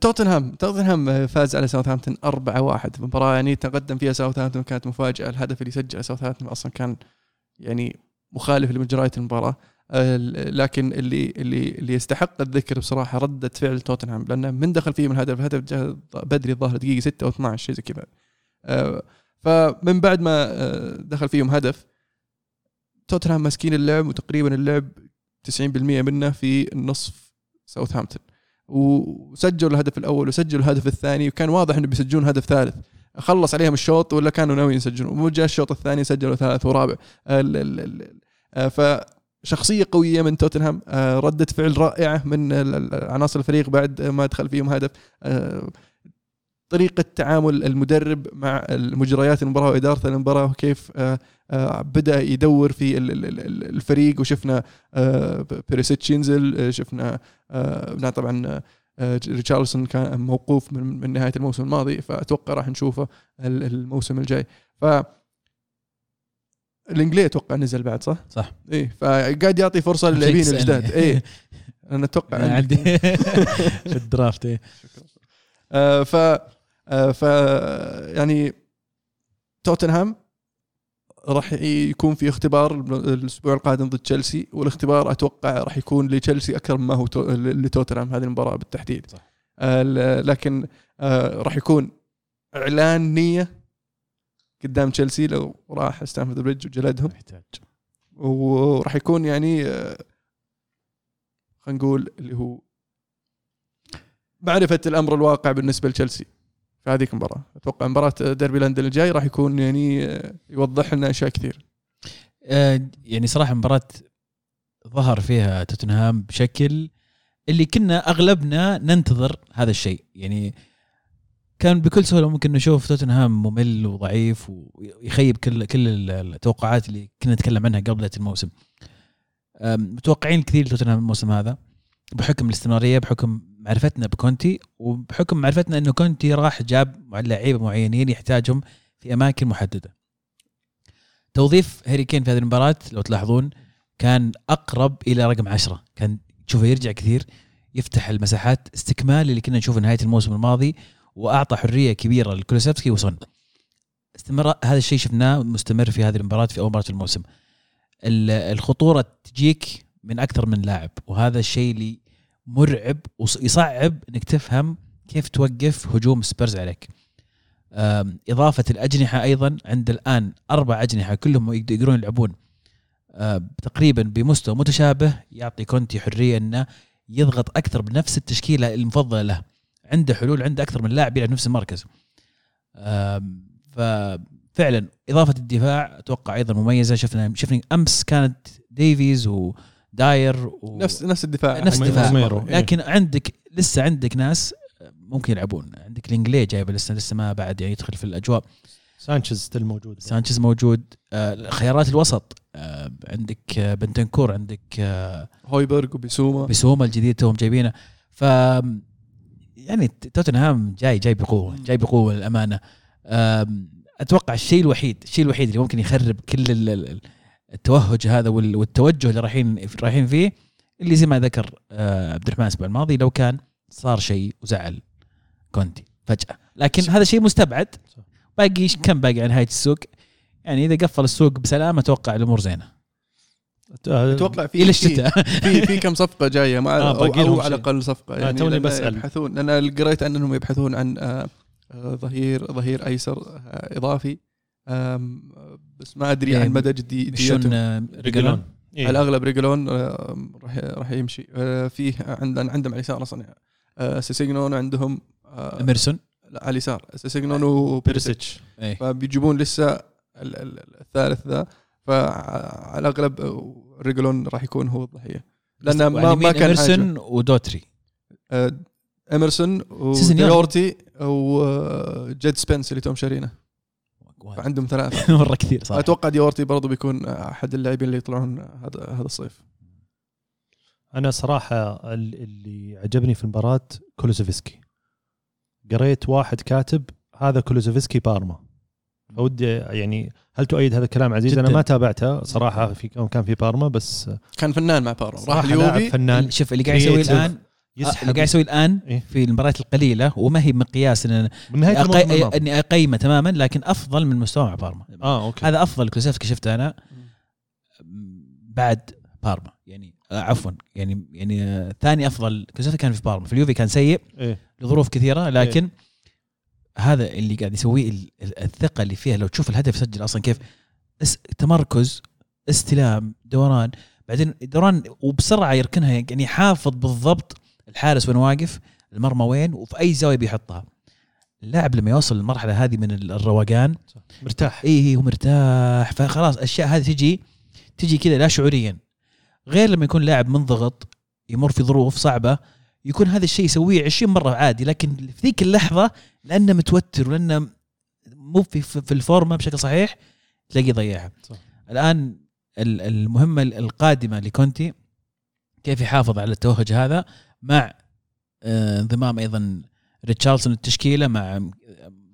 توتنهام. توتنهام فاز على ساوثهامبتون 4-1 مباراة يعني تقدم فيها ساوثهامبتون كانت مفاجأة. الهدف اللي سجله ساوثهامبتون أصلا كان يعني مخالف لمجريات المباراة. أه، لكن اللي اللي اللي يستحق الذكر بصراحة ردة فعل توتنهام لأنه من دخل فيهم الهدف. الهدف جاء بدري الظاهر دقيقة 6 أو 12 شيء زي كذا. فمن بعد ما أه، دخل فيهم هدف توتنهام ماسكين اللعب وتقريبا اللعب 90% منه في النصف ساوثهامبتون. وسجلوا الهدف الأول وسجلوا الهدف الثاني وكان واضح انه بيسجلون هدف ثالث. خلص عليهم الشوط ولا كانوا ناويين يسجلون. وجاء الشوط الثاني سجلوا ثالث ورابع. آه، فشخصية قوية من توتنهام. آه، ردة فعل رائعة من عناصر الفريق بعد ما دخل فيهم هدف. طريقة تعامل المدرب مع مجريات المباراة وإدارة المباراة وكيف آه، آه، بدأ يدور في ال- ال- ال- الفريق وشفنا آه، بيريسيتش ينزل شفنا طبعا ريتشارلسون كان موقوف من, من نهاية الموسم الماضي فأتوقع راح نشوفه ال- الموسم الجاي ف الانجلي أتوقع نزل بعد صح؟ صح إيه فقاعد يعطي فرصة [LAUGHS] للاعبين. الجداد إيه [LAUGHS] أنا أتوقع. عندي في الدرافت [LAUGHS] إيه. آه، ف ف يعني توتنهام راح يكون في اختبار الأسبوع القادم ضد تشيلسي والاختبار أتوقع راح يكون لتشيلسي أكثر مما هو تو- لتوتنهام هذه المباراة بالتحديد. صح. آه، لكن آه، راح يكون إعلان نية قدام تشيلسي لو راح ستانفورد بريدج وجلدهم. محتاج وراح يكون يعني آه، خلينا نقول اللي هو معرفة الأمر الواقع بالنسبة لتشيلسي. في هذيك المباراة. أتوقع مباراة ديربي لندن الجاي راح يكون يعني آه، يوضح لنا أشياء كثير. آه، يعني صراحة مباراة ظهر فيها توتنهام بشكل اللي كنا أغلبنا ننتظر هذا الشيء. يعني كان بكل سهولة ممكن نشوف توتنهام ممل وضعيف ويخيب كل كل التوقعات اللي كنا نتكلم عنها قبل بدايه الموسم. متوقعين كثير توتنهام الموسم هذا بحكم الاستمرارية بحكم معرفتنا بكونتي وبحكم معرفتنا إنه كونتي راح جاب لعيبة معينين يحتاجهم في أماكن محددة. توظيف هاري كين في هذه المباراة لو تلاحظون كان أقرب إلى رقم عشرة. كان تشوفه يرجع كثير يفتح المساحات استكمال اللي كنا نشوفه نهاية الموسم الماضي وأعطى حرية كبيرة لكولوسيفسكي وسون. استمر هذا الشيء شفناه مستمر في هذه المباراة في أول مباراة الموسم. ال- الخطورة تجيك من أكثر من لاعب وهذا الشيء اللي مرعب ويصعب إنك تفهم كيف توقف هجوم سبيرز عليك. أم، إضافة الأجنحة أيضا عند الآن أربع أجنحة كلهم يقد- يقدرون يلعبون. تقريبا بمستوى متشابه يعطي كونتي حرية إنه يضغط أكثر بنفس التشكيلة المفضلة له. عنده حلول عنده أكثر من لاعب يلعب نفس المركز. ففعلا إضافة الدفاع أتوقع أيضا مميزة. شفنا شفنا أمس كانت ديفيز وداير و... نفس نفس الدفاع. نفس الدفاع. روميرو. إيه. لكن عندك لسه عندك ناس ممكن يلعبون. عندك لانجليه جايبه لسه لسه ما بعد يعني يدخل في الأجواء. سانشيز still موجود. سانشيز موجود. آه، خيارات الوسط. آه، عندك آه، بنتنكور عندك آه، هويبرغ وبيسوما. بسوما الجديد توهم جايبينه. ف يعني توتنهام جاي جاي بقوة جاي بقوة للأمانة. آم، أتوقع الشيء الوحيد الشيء الوحيد اللي ممكن يخرب كل ال- ال- التوهج هذا وال- والتوجه اللي رايحين رايحين فيه اللي زي ما ذكر آه، عبد الرحمن الأسبوع الماضي لو كان صار شيء وزعل كونتي فجأة. لكن هذا شيء مستبعد. باقي كم باقي على نهاية السوق؟ يعني إذا قفل السوق بسلام أتوقع الأمور زينة. أتوقع في إلى الشتاء. في في كم صفقة جاية مع آه، أو, باقي أو على. الأقل صفقة. آه، يعني توني بسأل. يبحثون أنا قريت أنهم يبحثون عن آه، ظهير ظهير أيسر إضافي. بس ما أدري إيه، عن مدى جدي مشون جديته آه، ريجلون. إيه. على الأغلب ريجلون آه، راح راح يمشي. آه، فيه عندنا عندهم على اليسار أصلا آه، سيسيجنون عندهم اميرسون لا على اليسار. سيسيجنون وبيرسيتش بيرسيتش. إيه. فبيجيبون لسه ال- ال- الثالث ذا. فعلى الأغلب ريجلون راح يكون هو الضحية. لأنه ما ما كان. اميرسون ودوهرتي اميرسون. ودوهرتي وجيد سبنس اللي توم شارينه. فعندهم ثلاثة. [LAUGHS] مرة كثير صراحة. أتوقع دوهرتي برضو بيكون أحد اللاعبين اللي يطلعون هذا هذا الصيف. أنا صراحة ال- اللي عجبني في المباراة كولوزوفسكي. قريت واحد كاتب هذا كولوزوفسكي بارما. فودي يعني هل تؤيد هذا الكلام عزيز؟ جداً. أنا ما تابعته صراحة في كان في بارما بس كان فنان مع بارما راح اليوفي. فنان شوف اللي قاعد يسويه creative، الان اللي يسحب قاعد يسويه الآن إيه؟ في المباريات القليلة وما هي مقياس إن أقي... إني أقيمه تماما لكن أفضل من مستوى مع بارما. آه أوكي. هذا أفضل كلوسيفسكي شفته أنا. بعد بارما يعني آه، عفوا يعني يعني آه، ثاني أفضل كلوسيفسكي كان في بارما. في اليوفي كان سيء إيه. لظروف كثيرة لكن هذا اللي قاعد يسويه ال- ال- الثقة اللي فيها لو تشوف الهدف يسجل أصلا كيف اس تمركز استلام دوران بعدين دوران وبسرعة يركنها يعني يحافظ بالضبط الحارس وين واقف؟ المرمى وين؟ وفي أي زاوية بيحطها. اللاعب لما يوصل للمرحلة هذه من ال- الروقان مرتاح. اي اي هو مرتاح. فخلاص الاشياء هذه تجي تجي كذا لا شعوريا. غير لما يكون لاعب منضغط يمر في ظروف صعبة يكون هذا الشيء يسويه 20 مرة عادي. لكن في ذيك اللحظة لأنه متوتر ولأنه مو في في الفورمة بشكل صحيح تلاقيه ضيعها. صح. الآن ال- المهمة القادمة لكونتي كيف يحافظ على التوهج هذا؟ مع آه، انضمام أيضا ريتشارلسون التشكيلة مع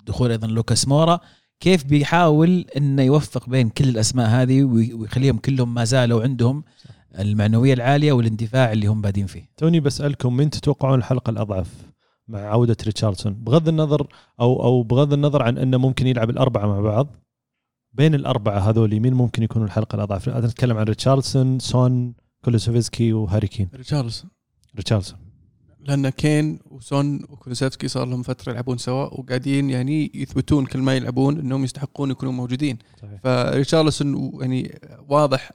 دخول أيضا لوكاس مورا. كيف بيحاول إنه يوفق بين كل الأسماء هذه وي- ويخليهم كلهم ما زالوا عندهم المعنوية العالية والاندفاع اللي هم بادين فيه؟ توني بسألكم من تتوقعون الحلقة الأضعف مع عودة ريتشارلسون؟ بغض النظر أو أو بغض النظر عن إنه ممكن يلعب الأربعة مع بعض بين الأربعة هذول مين ممكن يكونوا الحلقة الأضعف؟ أنا أتكلم عن ريتشارلسون سون كولوسوفسكي وهاري كين. ريتشارلسون ريتشارلسون. لأن كين وسون وكولوسيفسكي صار لهم فترة يلعبون سوا وقاعدين يعني يثبتون كل ما يلعبون إنهم يستحقون يكونوا موجودين. صحيح. فريتشارلسون يعني واضح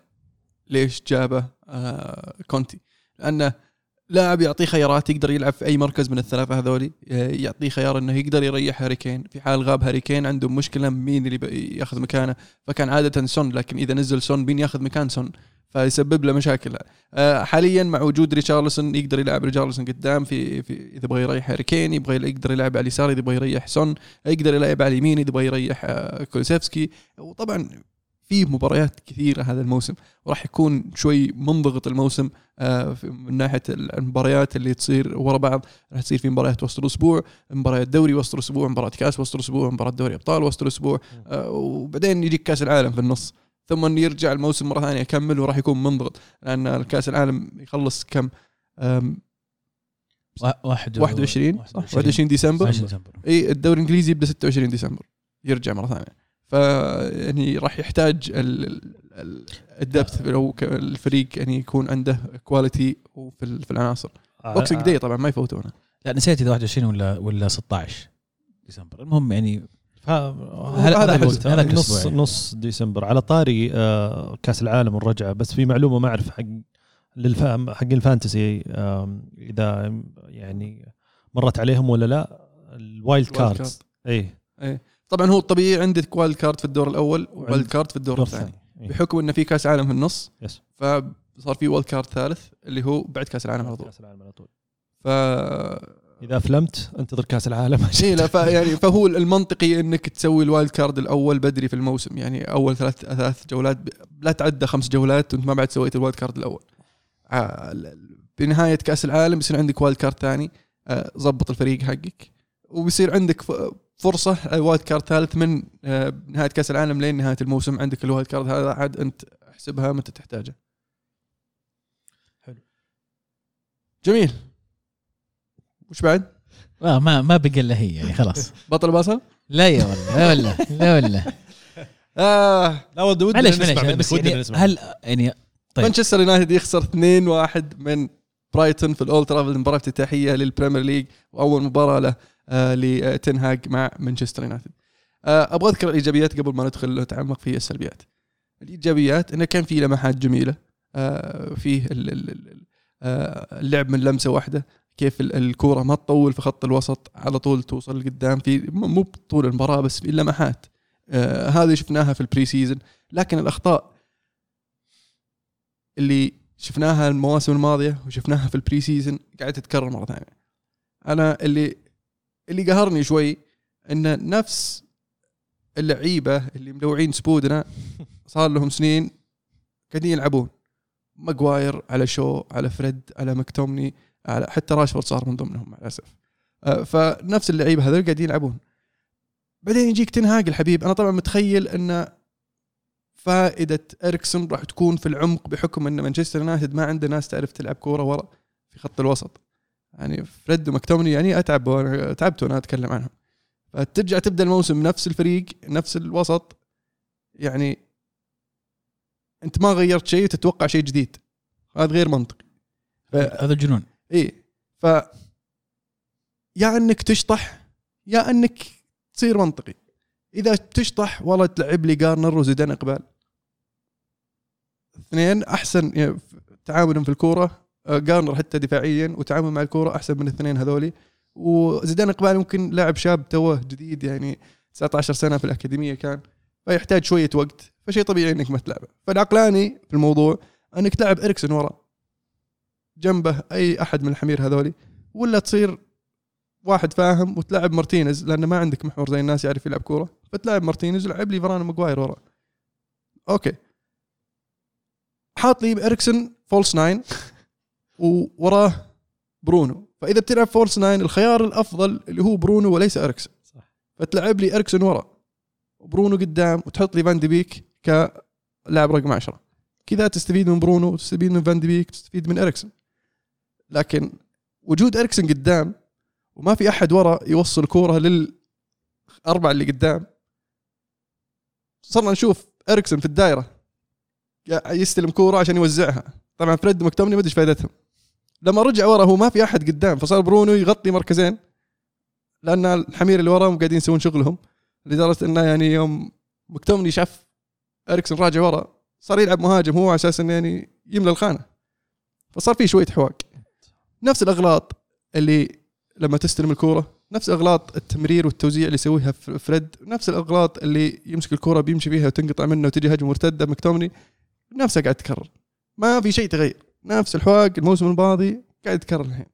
ليش جابه آه كونتي. لأنه لاعب يعطيه خيارات يقدر يلعب في أي مركز من الثلاثة هذولي آه، يعطيه خيار إنه يقدر يريح هاري كين. في حال غاب هاري كين عندهم مشكلة مين اللي ياخذ مكانه. فكان عادة سون لكن إذا نزل سون مين ياخذ مكان سون؟ فيسبب له مشاكل. آه، حاليا مع وجود ريتشارلسون يقدر يلعب ريتشارلسون قدام في, في إذا يبغى يريح هاري كين يبغى يقدر يلعب على اليسار إذا يبغى يريح سون يقدر يلعب على اليمين إذا يبغى يريح آه، كولوسيفسكي. وطبعا في مباريات كثيرة هذا الموسم وراح يكون شوي منضغط الموسم آه، من ناحية المباريات اللي تصير ورا بعض. راح تصير في مباريات وسط الأسبوع مباريات دوري وسط الأسبوع مباراة كاس وسط الأسبوع مباراة دوري أبطال وسط الأسبوع. وبعدين يجيك كاس العالم في النص. ثم يرجع الموسم مرة ثانية يكمل وراح يكون منضغط لأن كأس العالم يخلص كم؟ واحد 21 صح 21 ديسمبر؟ 21 ديسمبر. إي الدوري الإنجليزي يبدأ 26 ديسمبر يرجع مرة ثانية. ف يعني راح يحتاج ال depth أو ك- الفريق يعني يكون عنده quality وفي في العناصر. آه، Boxing Day طبعا ما يفوتونه. لا نسيت إذا 21 ولا ولا 16 ديسمبر. المهم يعني هذا- هذا نص يعني. نص ديسمبر. على طاري آه، كأس العالم والرجعة. بس في معلومة ما أعرف حق للفهم حق ال fantasy إذا يعني مرت عليهم ولا لا. ال wild ال wild cards اي طبعا هو الطبيعي عندك wild card في الدور الأول و wild card في الدور دور الثاني. ثاني. بحكم انه في كأس عالم في النص yes فصار في wild card ثالث اللي هو بعد كأس العالم على طول. كأس العالم على طول. ف إذا أفلمت أنتظر كأس العالم. [LAUGHS] اي لا يعني فهو المنطقي إنك تسوي ال wild card الأول بدري في الموسم. يعني أول ثلاث ثلاث جولات لا تعدى خمس جولات وأنت ما بعد سويت ال wild card الأول. بنهايه كأس العالم يصير عندك wild card ثاني. آه، ظبط الفريق حقك. وبيصير عندك فرصة ال wild card ثالث من آه، نهاية كأس العالم لين نهاية الموسم. عندك ال wild card هذا عاد أنت احسبها متى تحتاجه. حلو. جميل. وش بعد؟ آه ما ما بقى إلا هي يعني خلاص [LAUGHS] بطل باصل؟ لا يا والله لا والله لا والله [LAUGHS] آه لا ود ودنا معلش نسمع معلش منك بس ودنا يعني نسمع هل يعني طيب. مانشستر يونايتد يخسر 2-1 من برايتون في الاولد ترافورد مباراه افتتاحيه للبريمير ليج وأول مباراة له آه لتنهاج مع مانشستر يونايتد آه أبغى أذكر الإيجابيات قبل ما ندخل نتعمق في السلبيات الإيجابيات إنه كان في لمحات جميلة آه فيه ال- ال- ال- اللعب من لمسة واحدة كيف ال- الكورة ما تطول في خط الوسط على طول توصل لقدام في مو بطول المباراة بس في لمحات آه هذه شفناها في ال pre-season لكن الأخطاء اللي شفناها المواسم الماضية وشفناها في ال pre-season قاعدة تتكرر مرة ثانية. أنا اللي اللي قهرني شوي إن نفس اللعيبة اللي ملوعين كبودنا [LAUGHS] صار لهم سنين قاعدين يلعبون. ماجواير على شو على فريد على مكتوميني حتى راشفورد صار من ضمنهم مع الأسف. آه، فنفس اللعيبة هذول قاعدين يلعبون. بعدين يجيك تنهاج الحبيب. أنا طبعا متخيل إن فائدة إريكسون راح تكون في العمق بحكم إن مانشستر يونايتد ما عنده ناس تعرف تلعب كورة ورا في خط الوسط. يعني فريد ومكتومني يعني أتعب تعبت وأنا أتكلم عنهم. فترجع تبدأ الموسم نفس الفريق نفس الوسط. يعني أنت ما غيرت شيء وتتوقع شيء جديد. هذا غير منطقي. هذا جنون إيه. ف يا إنك تشطح يا إنك تصير منطقي. إذا تشطح والله تلعب لي جارنر وزيدان إقبال. اثنين أحسن يعني تعاملا في الكورة. آه، جارنر حتى دفاعيا وتعامل مع الكورة أحسن من الاثنين هذولي. وزيدان إقبال ممكن لاعب شاب توه جديد يعني 19 سنة في الأكاديمية كان فيحتاج شوية وقت. فشيء طبيعي إنك ما تلعبه. فالعقلاني في الموضوع إنك تلعب إريكسون ورا. جنبه أي أحد من الحمير هذولي ولا تصير واحد فاهم وتلعب مارتينيز لأن ما عندك محور زي الناس يعرف يلعب كورة فتلعب مارتينيز ولعب لي فاران ماجواير ورا. أوكي. حاط لي اريكسون false nine ووراه برونو. فإذا بتلعب false nine الخيار الأفضل اللي هو برونو وليس إريكسون. صح. فتلعب لي إريكسون ورا. وبرونو قدام وتحط لي فان دي بيك كلاعب رقم 10 كذا تستفيد من برونو وتستفيد من فان دي بيك تستفيد من إريكسون. لكن وجود إريكسون قدام وما في أحد ورا يوصل كورة للأربعة اللي قدام. صرنا نشوف إريكسون في الدائره يستلم كورة عشان يوزعها. طبعا فريد ومكتوميني ما أدري فائدتهم. لما رجع ورا هو ما في أحد قدام فصار برونو يغطي مركزين لأن الحمير اللي وراهم قاعدين يسوون شغلهم. لدرجة إنه يعني يوم مكتومني شاف إريكسون راجع ورا صار يلعب مهاجم هو على أساس إنه يعني يملى الخانة. فصار في شوية حواق. نفس الأغلاط اللي لما تستلم الكورة نفس اغلاط التمرير والتوزيع اللي يسويها فريد نفس الأغلاط اللي يمسك الكورة بيمشي فيها وتنقطع منه وتجي هجمة مرتدة مكتومني نفسها قاعد تكرر. ما في شيء تغير. نفس الحواق الموسم الماضي قاعد يتكرر الحين.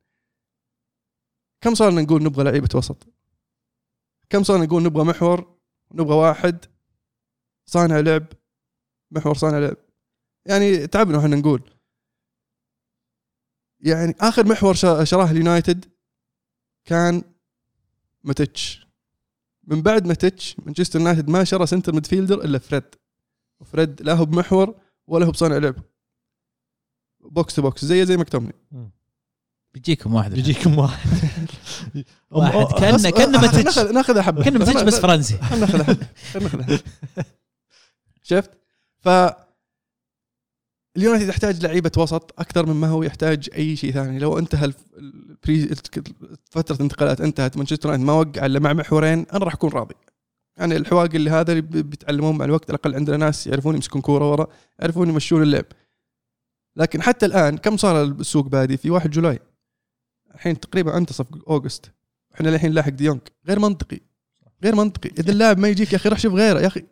كم صارنا نقول نبغى لعيبة وسط؟ كم صارنا نقول نبغى محور نبغى واحد صانع لعب محور صانع لعب؟ يعني تعبنا إحنا نقول. يعني آخر محور شراه اليونايتد كان ماتيتش. من بعد ماتيتش مانشستر يونايتد ما شرى center midfielder إلا فريد. وفريد لا هو بمحور ولا هو بصانع لعب. box to box زي زي مكتومني بيجيكم واحد. بيجيكم واحد. [LAUGHS] واحد. أم- كان بس- كان آه، ماتش ناخذ ناخذ حبه كان ماتش بس فرنسي. خلنا ناخذ حبه [LAUGHS] خلنا ناخذ حبه شفت؟ ف اليونايتد يحتاج لعيبة وسط أكثر مما هو يحتاج أي شيء ثاني. لو انتهى فترة الانتقالات انتهت مانشستر يونايتد ما وقع إلا مع محورين أنا راح أكون راضي. يعني الحواق اللي هذا اللي بي- بيتعلمون مع الوقت على الأقل عندنا ناس يعرفون يمسكون كورة ورا يعرفون يمشون اللعب. لكن حتى الآن كم صار السوق بادي في 1 July. الحين تقريبا منتصف August. إحنا الحين لاحق ديونج. غير منطقي. غير منطقي. إذا اللاعب ما يجيك يا أخي روح شوف غيره. يا أخي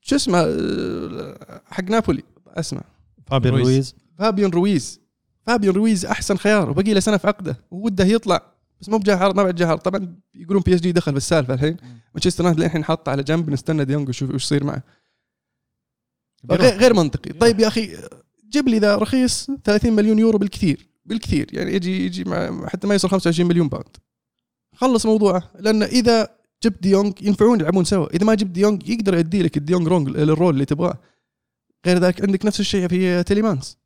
شو اسمه آه، حق نابولي. اسمه فابيان رويز. رويز. فابيان رويز. فابيان رويز أحسن خيار وبقي له سنة في عقده. ووده يطلع بس مو بجاهر ما بعد جاهر طبعا يقولون بي اس جي دخل في السالفة الحين. مانشستر يونايتد الحين حاطه على جنب نستنى ديونج وشوف وش يصير معه. غير, غير منطقي. طيب يا أخي جيب لي ذا رخيص 30 مليون يورو بالكثير. بالكثير. يعني يجي يجي مع حتى ما يوصل 25 مليون pound. خلص موضوعه. لأن إذا جبت ديونج ينفعون يلعبون سوا. إذا ما جبت ديونج يقدر يدي لك الديونج رونج ال role اللي تبغاه. غير ذلك عندك نفس الشيء في تيليمانز.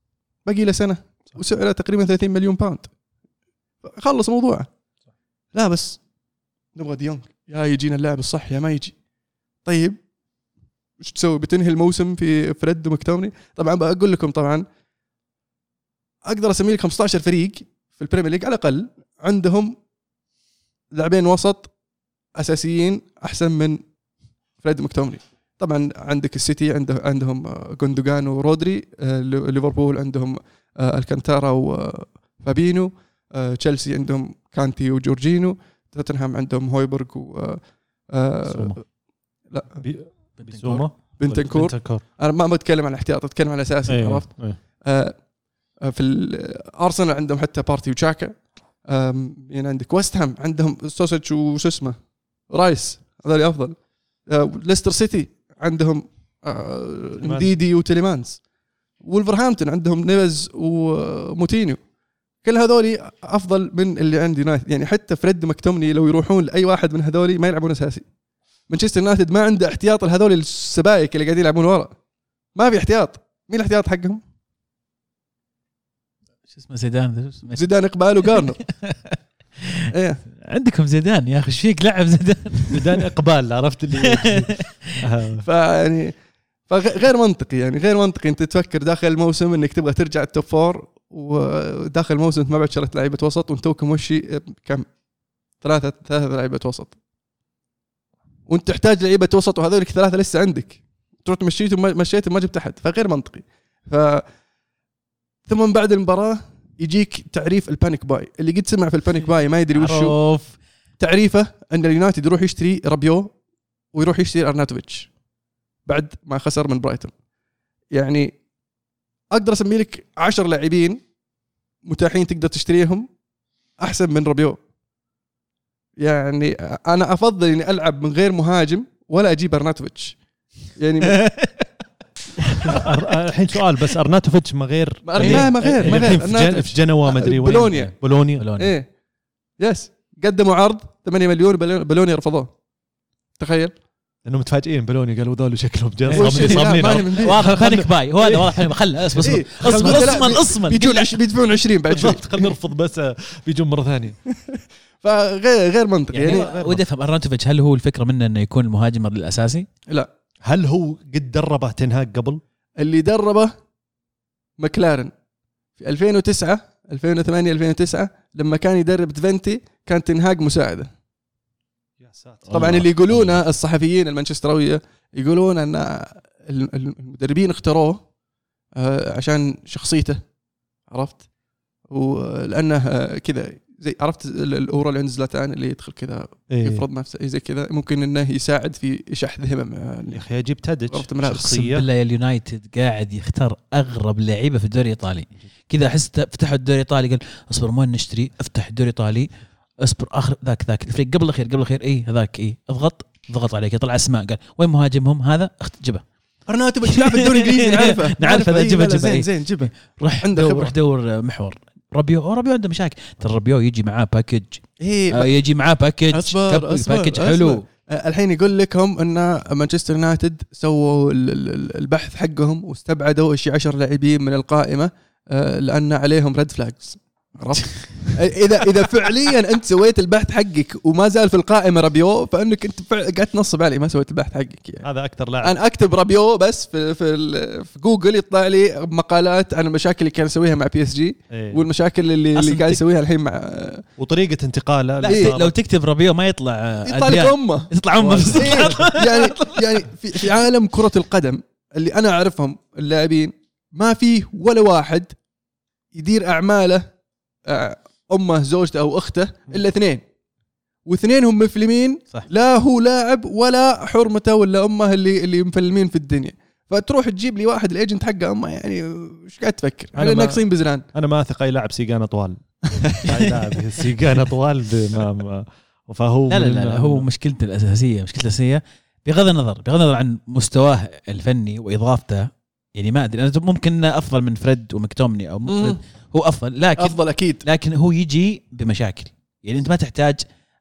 باقي له سنة وسعره تقريبا 30 مليون pound خلص موضوعه. لا بس نبغى ديونج. يا يجينا اللاعب الصح يا ما يجي. طيب إيش تسوي؟ بتنهي الموسم في فريد ومكتومني؟ طبعا بقول لكم طبعا أقدر اسمي لك 15 فريق في البريمير ليج. على الأقل عندهم لاعبين وسط أساسيين أحسن من فريد مكتومني طبعا عندك السيتي عنده عندهم جوندوجان ورودري آه، ليفربول عندهم آه، الكانتارا وفابينو آه، تشيلسي عندهم كانتي وجورجينو توتنهام عندهم هويبرغ و. لا بنتنكور بنتنكور أنا ما بتكلم عن الاحتياط أتكلم عن الاساسي أيوة. عرفت أيوة. في الارسنال عندهم حتى بارتي وشاكا يعني عندك ويست هام عندهم سوتشيك وش اسمه رايس هذول أفضل ليستر سيتي عندهم آه، نديدي وتيليمانز وولفرهامبتون عندهم نيفز وموتينيو. كل هذولي أفضل من اللي عند يونايتد. يعني حتى فريد مكتومني لو يروحون لأي واحد من هذولي ما يلعبون أساسي. مانشستر يونايتد ما عنده احتياط لهذول السبايك اللي قاعدين يلعبون ورا. ما في احتياط. مين الاحتياط حقهم؟ شو اسمه؟ زيدان؟ زيدان إقبال وجارنر [LAUGHS] إيه. عندكم زيدان يا أخي إيش فيك لعب زيدان؟ [LAUGHS] زيدان إقبال عرفت اللي [LAUGHS] فيعني فغير منطقي يعني غير منطقي. أنت تفكر داخل الموسم إنك تبغى ترجع ال top four وداخل الموسم انت ما بعد شريت لعيبة وسط وانت توك مشي كم؟ ثلاثة ثلاثة لعيبة وسط. وأنت تحتاج لعيبة وسط وهذولك ثلاثة لسه عندك. تروح مشيتهم مشيتهم ما جبت أحد. فغير منطقي. ف ثم بعد المباراة يجيك تعريف ال panic buy اللي قد سمع في ال panic buy ما يدري وشو. تعريفه أن اليونايتد يروح يشتري رابيو ويروح يشتري أرناتوفيتش بعد ما خسر من برايتون. يعني أقدر أسمي لك 10 لاعبين متاحين تقدر تشتريهم أحسن من رابيو. يعني أنا أفضل إني ألعب من غير مهاجم ولا أجيب أرناتوفيتش. يعني [LAUGHS] الحين سؤال بس أرناتوفيتش ما غير ما- غير- ما الحين غير. في جنوا ما أدري وين. بولونيا. بولونيا. بولونيا. إيه. yes قدموا عرض 8 مليون بلون- بلوني رفضوه. تخيل. لأنهم متفاجئين بولونيا قالوا ذول شكلهم جا- إيه، صاملين واضح. panic buy. هو هذا واضح. خل اصبر اصبر إيه، اصبر اصمل بي- اصمل بيجون عش- بيدفعون 20 بعد شوي. [LAUGHS] خلينا نرفض بس آه، بيجون مرة ثانية. [LAUGHS] فغير غير منطقي. يعني يعني ودي أفهم أرناتوفيتش هل هو الفكرة منه إنه يكون المهاجم الاساسي؟ لا. هل هو قد دربه تنهاج قبل؟ اللي دربه مكلارن. في 2009 2008 2009 لما كان يدرب دفنتي كان تنهاج مساعدة. يا ساتر. طبعا اللي يقولونه الصحفيين المانشستراوية يقولون أن ال- المدربين اختاروه آه، عشان شخصيته عرفت؟ ولأنه آه، كذا زي عرفت ال- الأورا اللي عند زلاتان اللي يدخل كذا إيه. يفرض نفسه زي كذا. ممكن إنه يساعد في شحذ همم آه، يا أخي أجيب تادج شخصية. بالله يا اليونايتد قاعد يختار أغرب لعيبة في الدوري الإيطالي. كذا أحس فتحوا الدوري الإيطالي قال أصبر وين نشتري أفتح الدوري الإيطالي أصبر اخر ذاك ذاك. الفريق قبل الأخير قبل الأخير اي هذاك اي اضغط ضغط عليك يطلع أسماء قال وين مهاجمهم؟ هذا؟ اخذ جبه. ارناتوفيتش لاعب في الدوري الإنجليزي [LAUGHS] نعرفه نعرفه ذا إيه، جبه جبه. إيه. زين زين جبه. روح عنده دور خبرة. روح دور محور. رابيو أو رابيو عنده مشاكل. ترى رابيو يجي معاه package إيه آه يجي معاه package أصبر، أصبر، package أصبر. حلو. آه، الحين يقول لك هم إن مانشستر يونايتد سووا ال- ال- ال- البحث حقهم واستبعدوا شي 10 لاعبين من القائمة آه، لأن عليهم red flags عرفت؟ اذا إذا فعليا أنت سويت البحث حقك وما زال في القائمة رابيو فأنك أنت فع- قاعد تنصب علي ما سويت البحث حقك يعني. هذا أكثر لاعب أنا أكتب رابيو بس في في, ال- في جوجل يطلع لي مقالات عن المشاكل اللي كان يسويها مع بي اس جي إيه. والمشاكل اللي, اللي قاعد يسويها الحين مع وطريقة انتقاله لا إيه، صارت. لو تكتب رابيو ما يطلع يطلع لك. أمه يطلع أمه إيه، يعني يعني في, في عالم كرة القدم اللي أنا أعرفهم اللاعبين ما فيه ولا واحد يدير أعماله أمه زوجته أو أخته إلا اثنين. واثنينهم مفلمين صح. لا هو لاعب ولا حرمته ولا أمه اللي اللي مفلمين في الدنيا. فتروح تجيب لي واحد ال agent حقه أمه يعني إيش قاعد تفكر؟ أنا إحنا ناقصين بزران. أنا ما أثق أي لاعب سيجان طوال. أي لاعب [LAUGHS] سيجان طوال ب- ما ما فهو لا لا لا, لا هو مشكلته الأساسية مشكلته الأساسية بغض النظر بغض النظر عن مستواه الفني وإضافته يعني ما أدري أنا ممكن أفضل من فريد ومكتومني أو فريد هو أفضل لكن أفضل أكيد. لكن هو يجي بمشاكل. يعني أنت ما تحتاج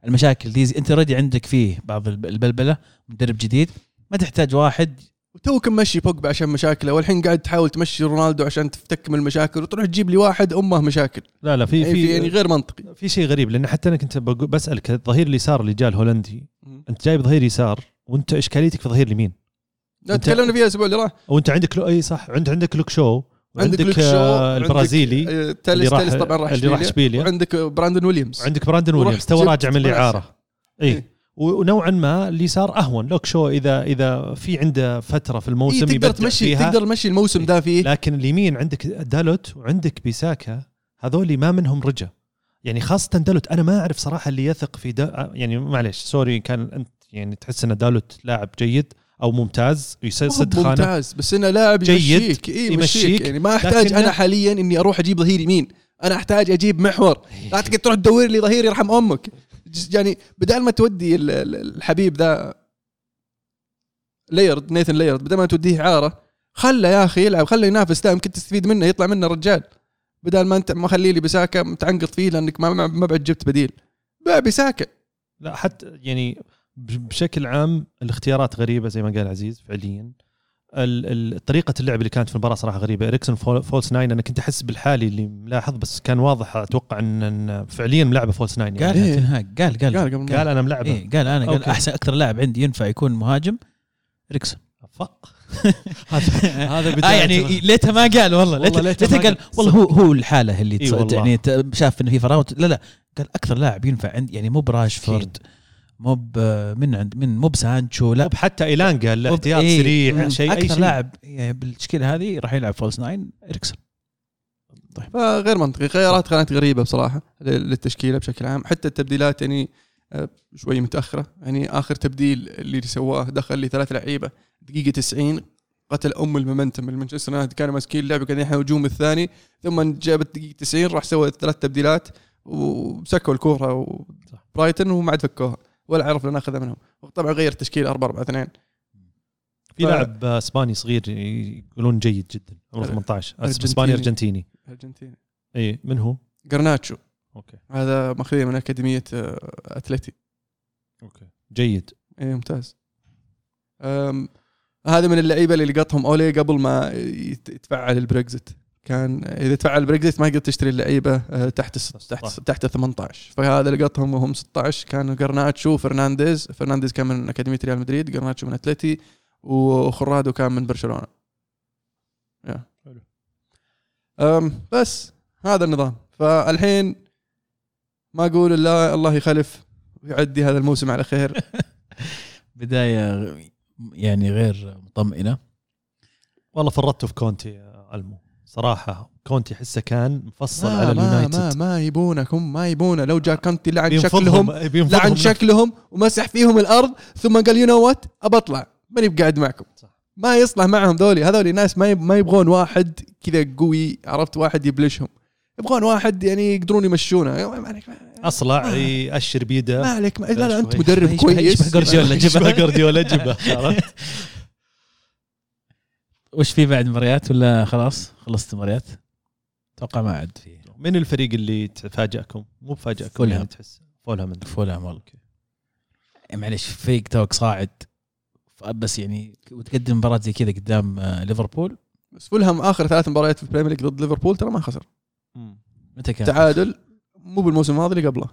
المشاكل دي أنت already عندك فيه بعض الب- البلبلة مدرب جديد ما تحتاج واحد. وتوك ممشي بوجبا عشان مشاكله والحين قاعد تحاول تمشي رونالدو عشان تفتك من المشاكل وتروح تجيب لي واحد أمه مشاكل. لا لا في يعني, في في يعني غير منطقي. في شيء غريب لأن حتى أنا كنت بسألك الظهير اليسار اللي جاء الهولندي أنت جايب ظهير يسار وأنت إشكاليتك في ظهير اليمين. لا أنت- تكلمنا فيها الأسبوع اللي راح وأنت عندك لو أي صح عند عندك لوك شو عندك شو؟ آه، عندك، البرازيلي آه، اللي تاليس راح تاليس طبعا راح اللي راح اشبيليا وعندك براندون ويليامز. وعندك براندن ويليامز تو راجع من. الإعارة. اي إيه. ونوعا ما اللي صار أهون. لوك شو إذا إذا في عنده فترة في الموسم إيه تقدر تمشي فيها. تقدر تمشي الموسم ذا فيه. لكن اليمين عندك دالوت وعندك بيساكا هذول ما منهم رجا يعني خاصة دالوت أنا ما أعرف صراحة اللي يثق في دا يعني معليش sorry كان أنت يعني تحس إن دالوت لاعب جيد. أو ممتاز يسد هو خانة. ممتاز بس انه لاعب جيد، يمشيك. اي يمشيك. يمشيك، يعني ما أحتاج أنا حاليا إني أروح أجيب ظهير يمين. أنا أحتاج أجيب محور. لا تقدر تروح تدور لي ظهير يرحم أمك. يعني بدال ما تودي ال- ال- الحبيب ذا ليرد نيثن ليرد بدل ما توديه عارة خله يا أخي يلعب خله ينافس. ده يمكن تستفيد منه يطلع منه رجال. بدل ما أنت ما خلي لي بساكا متعنقط فيه لأنك ما ما بعد جبت بديل. بيع بساكا لا حتى يعني بشكل عام الاختيارات غريبة زي ما قال عزيز فعليا ال- ال- طريقة اللعب اللي كانت في المباراة صراحة غريبة اريكسون fal- false nine أنا كنت أحس بالحالي اللي ملاحظ بس كان واضح أتوقع ان, فعليا ملعبه false nine يعني. قال إيه. قال قال قال قبل قال أنا ملعبه إيه قال أنا قال. أحسن أكثر لاعب عندي ينفع يكون مهاجم اريكسون فق [LAUGHS] هذا هذا آه بداية يعني ليته ما قال والله ليته ليته قال قال. والله هو هو الحالة اللي إي تص- والله. يعني ت- شاف إنه في فراغ لا لا قال أكثر لاعب ينفع عندي يعني مو براشفورد مو ب- من عند من مو بسانشو لا. لا حتى ايلان قال له احتياط إيه، سريع مم. شيء أي أكثر شيء. لاعب يعني بالتشكيله هذه راح يلعب false nine اريكسون فغير منطقي خيارات كانت غريبة بصراحة للتشكيلة بشكل عام. حتى التبديلات يعني آه، شوي متأخرة. يعني آخر تبديل اللي سواه دخل لي ثلاث لعيبة دقيقة 90 قتل أم ال momentum. المانشستر يونايتد كانوا ماسكين اللعبه قاعدين الهجوم الثاني ثم جابت دقيقة 90 راح سوى ثلاث تبديلات وسكوا الكورة. وبرايتن وما عاد فكوها. ولا عرفنا ناخذها منهم. طبعا غير التشكيل 4 4 2 في ف- لاعب إسباني صغير يقولون جيد جدا عمره أر- 18 أرجنتيني. إسباني أرجنتيني. ارجنتين إي من هو؟ جرناتشو. أوكي. هذا ماخذيه من أكاديمية آه، أتلتي. أوكي. جيد. إيه ممتاز. هذا من اللعيبة اللي لقطهم أولي قبل ما يت- يتفعل البريكست كان إذا تفعل البريكست ما تقدر تشتري اللعيبه آه، تحت تحت. تحت 18 فهذا لقطهم وهم 16 كانوا جرناتشو فرنانديز. فرنانديز كان من أكاديمية ريال مدريد جرناتشو من أتلتي وخرادو كان من برشلونة. أم بس هذا النظام. فالحين ما أقول إلا الله يخلف ويعدي هذا الموسم على خير. [LAUGHS] بداية يعني غير مطمئنة. والله فرطته في كونتي يا ألمو. صراحة كونتي حسه كان مفصل على ما ما, اليونايتد ما يبونك هم ما يبونه لو جاء كونتي لعن شكلهم لعن شكلهم ومسح فيهم الأرض ثم قال you know what ابى اطلع ماني بقاعد معكم صح. ما يصلح معهم ذولي هذول ناس ما ما يبغون واحد كذا قوي عرفت واحد يبلشهم يبغون واحد يعني يقدرون يمشونه اصلع يأشر بيده ما عليك ما لا لا انت. مدرب كويس يشبه جوارديولا. يشبه جبهة. جوارديولا جبه عرفت؟ وش في بعد مباريات ولا خلاص خلصت المباريات؟ أتوقع ما عاد في من الفريق اللي تفاجئكم؟ مو بفاجئكم فولهام. يعني تحس فولهام. فولهام والله يعني معلش فريق توك صاعد بس يعني وتقدم مباراة زي كذا قدام آه، ليفربول بس فولهام آخر ثلاث مباريات في البريمير ليج ضد ليفربول ترى ما خسر. متى كان؟ تعادل مو بالموسم الماضي اللي قبله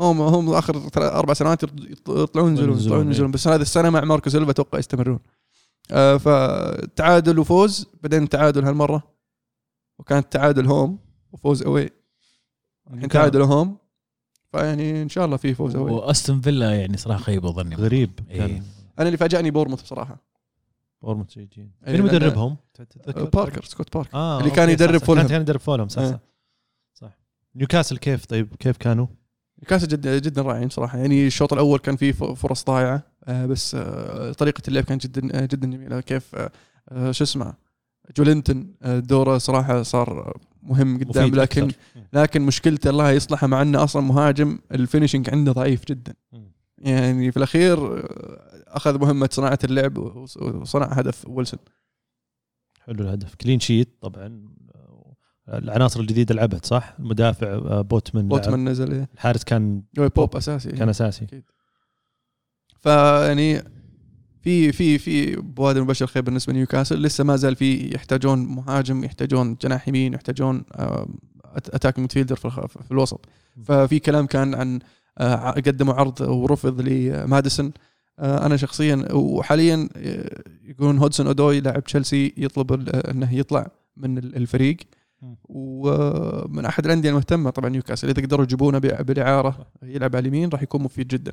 هم هم آخر ثلاث أربع سنوات يط- يطلعون ينزلون ينزلون، يطلعون ينزلون بس هذه السنة مع ماركو سيلفا أتوقع يستمرون آه فتعادل وفوز بعدين تعادل هالمرة. وكانت تعادل home وفوز away الحين تعادل home فيعني إن شاء الله في فوز away وأستون فيلا يعني صراحة خيبوا ظني غريب إيه. أنا اللي فاجأني بورموث بصراحة. بورموث جيدين إيه، مين مدربهم؟ باركر سكوت باركر آه اللي كان يدرب. فولهام. كان يدرب فولهام صح. صح. صح. نيوكاسل كيف طيب؟ كيف كانوا؟ كاسة جدا جدا رائعين صراحة. يعني الشوط الأول كان فيه فرص ضايعة. بس آه، طريقة اللعب كانت جدا آه، جدا جميلة كيف آه، آه، شو اسمه جولينتون آه، دوره صراحة صار مهم قدام لكن أكثر. لكن مشكلته الله يصلحه مع إنه أصلا مهاجم ال finishing عنده ضعيف جدا. يعني في الأخير آه، أخذ مهمة صناعة اللعب وص- وصنع هدف ويلسون حلو الهدف clean sheet طبعا العناصر الجديدة لعبت صح؟ المدافع آه، بوتمان لعب. بوتمان نزل إيه. الحارس كان بوب أساسي كان أساسي فيعني في في في بوادر مبشر خير بالنسبة لنيوكاسل. لسه ما زال في يحتاجون مهاجم يحتاجون جناح يمين يحتاجون attack midfielder في, في الوسط. ففي كلام كان عن آه، قدموا عرض ورفض لماديسون. آه، أنا شخصيا وحاليا آه، يقولون هودسون أودوي لاعب تشيلسي يطلب إنه يطلع من ال- الفريق. ومن أحد الأندية المهتمة طبعا نيوكاسل. إذا قدروا يجيبونه بالإعارة يلعب على اليمين راح يكون مفيد جدا.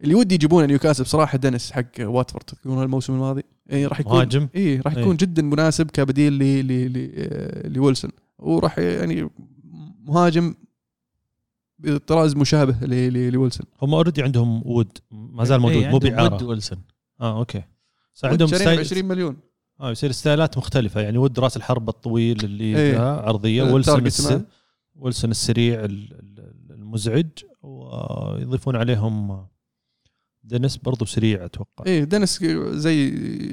اللي ودي يجيبونه نيوكاسل بصراحة دينيس حق واتفورد. تذكرون الموسم الماضي اي راح يكون مهاجم اي راح يكون إيه. جدا مناسب كبديل ل ل ل آه، لويلسون. وراح يعني مهاجم بطراز مشابه ل- ل- لويلسون. هم already عندهم وود. ما زال موجود إيه، مو عندهم بإعارة. ود ويلسون. آه okay. صار عندهم style 20 مليون. آه يصير ستايلات مختلفة. يعني ود راس الحرب الطويل اللي إيه. عرضية. ويلسون الس... ويلسون السريع ال- ال- المزعج. ويضيفون عليهم دينيس برضو سريع أتوقع. إيه دينيس زي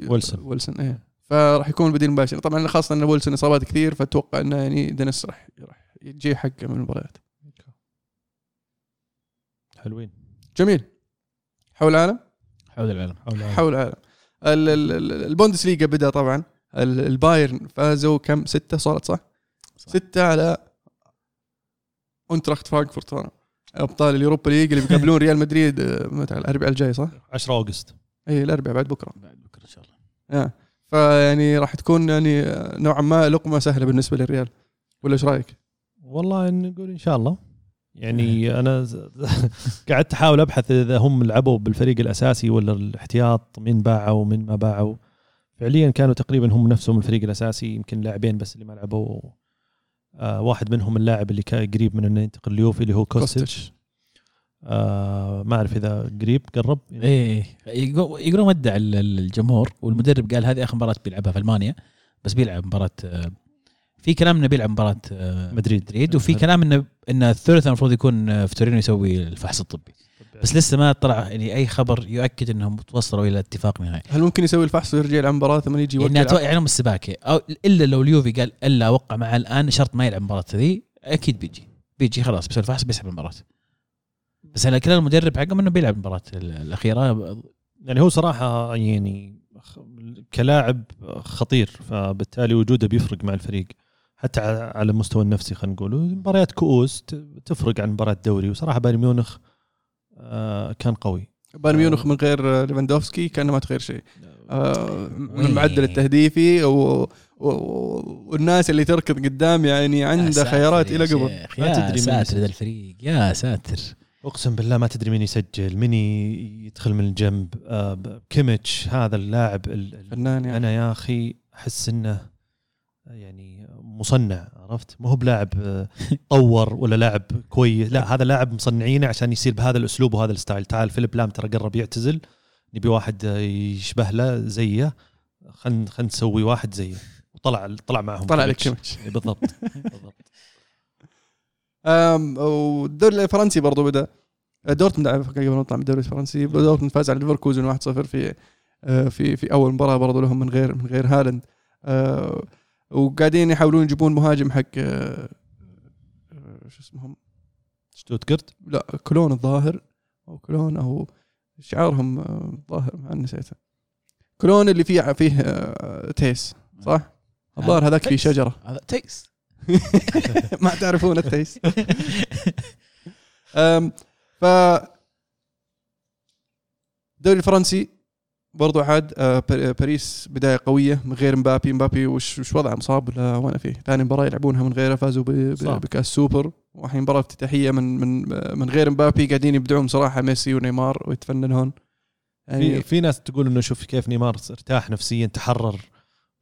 ويلسون. ويلسون إيه. فراح يكون البديل المباشر طبعا خاصة ان ويلسون إصابات كثير فأتوقع إنه يعني دينيس راح راح يجي حقه من المباريات. حلوين. جميل. حول العالم؟ حول العالم حول حول العالم. ال- ال- ال- البوندسليغا بدأ طبعا. ال- البايرن فازوا كم؟ ستة صارت صح؟ صح. ستة على اونتراخت فرانكفورت طبعا أبطال اليوروبا ليج اللي بيقابلون ريال مدريد آه، متى؟ الأربعاء الجاي صح؟ 10 August إي الأربعاء بعد بكرة. بعد بكرة إن شاء الله. آه. فيعني راح تكون يعني آه، نوعا ما لقمة سهلة بالنسبة للريال. ولا إيش رأيك؟ والله نقول إن شاء الله. يعني أنا ز- [LAUGHS] قعدت أحاول أبحث إذا هم لعبوا بالفريق الأساسي ولا الاحتياط مين باعوا ومين ما باعوا. فعليا كانوا تقريبا هم نفسهم الفريق الأساسي يمكن لاعبين بس اللي ما لعبوا. آه واحد منهم اللاعب اللي كان قريب من إنه ينتقل اليوفي اللي هو كوستيتش. آه ما أعرف إذا قريب قرب. إيه يقو- يقولون ودع ال- ال- الجمهور والمدرب قال هذه آخر مباراة بيلعبها في ألمانيا بس بيلعب مباراة آه، في كلام إنه بيلعب مباراة آه، مدريد. مدريد وفي كلام انه ان الثلاثاء المفروض يكون آه، في تورينو يسوي الفحص الطبي. بس لسه ما طلع يعني أي خبر يؤكد إنهم توصلوا إلى اتفاق نهائي. هل ممكن يسوي الفحص ويرجع يلعب مباراه ثم يجي يعني أتوقع يعلم السباكة. أو إلا لو اليوفي قال ألا أوقع معه الآن شرط ما يلعب المباراة ذي أكيد بيجي. بيجي خلاص بيسوي الفحص بيسحب المباراة. بس على كلام المدرب حقهم إنه بيلعب المباراة ال- الأخيرة. يعني هو صراحة يعني كلاعب خطير فبالتالي وجوده بيفرق مع الفريق. حتى على المستوى النفسي خلينا نقول مباريات كؤوس ت- تفرق عن مباراه دوري. وصراحة بايرن ميونخ كان قوي. بايرن ميونخ من غير آه، ليفاندوفسكي كان ما تغير شيء. آه، من. المعدل التهديفي و... و... والناس اللي تركض قدام يعني عنده خيارات يا إلى قبل. ما يا تدري مين ساتر. ذا الفريق يا ساتر. أقسم بالله ما تدري مين يسجل. مين يدخل من الجنب. آه، كيميتش هذا اللاعب ال- ال- فنان يعني. أنا يا أخي أحس إنه يعني مصنع. عرفت؟ ما هو بلاعب آه، طور ولا لاعب كويس؟ لا هذا لاعب مصنعينه عشان يصير بهذا الأسلوب وهذا ال style. تعال فيليب لام ترى قرب يعتزل. نبي واحد آه، يشبه له زيه. خلينا خلينا نسوي واحد زيه. وطلع طلع معهم طلع لك كيميتش. كيميتش إي بالضبط. بالضبط والدوري الفرنسي برضو بدأ. دورتموند قبل ما نطلع من الدوري الفرنسي دورتموند فاز على ليفركوزن 1-0 في آه، في في أول مباراة برضو لهم من غير من غير هالاند. آه، وقاعدين يحاولون يجيبون مهاجم حق آه، آه، شو اسمهم؟ شتوتغارت لا كولون الظاهر أو كولون أو شعارهم آه، الظاهر ما نسيته كولون اللي فيه فيه آه، تيس صح؟ الظاهر هذاك فيه تيس. شجرة. هذا تيس [LAUGHS] ما تعرفون التيس. [LAUGHS] ف الدوري الفرنسي برضو عاد آه، بار- باريس بداية قوية من غير مبابي. مبابي وش, وش وضعه؟ مصاب ولا وأنا فيه؟ ثاني مباراة يلعبونها من غيره فازوا ب- ب- صعب. بكأس سوبر. والحين مباراة افتتاحية من من آه، من غير مبابي. قاعدين يبدعون صراحة ميسي ونيمار ويتفننون في يعني في ناس تقول إنه شوف كيف نيمار ارتاح نفسيا تحرر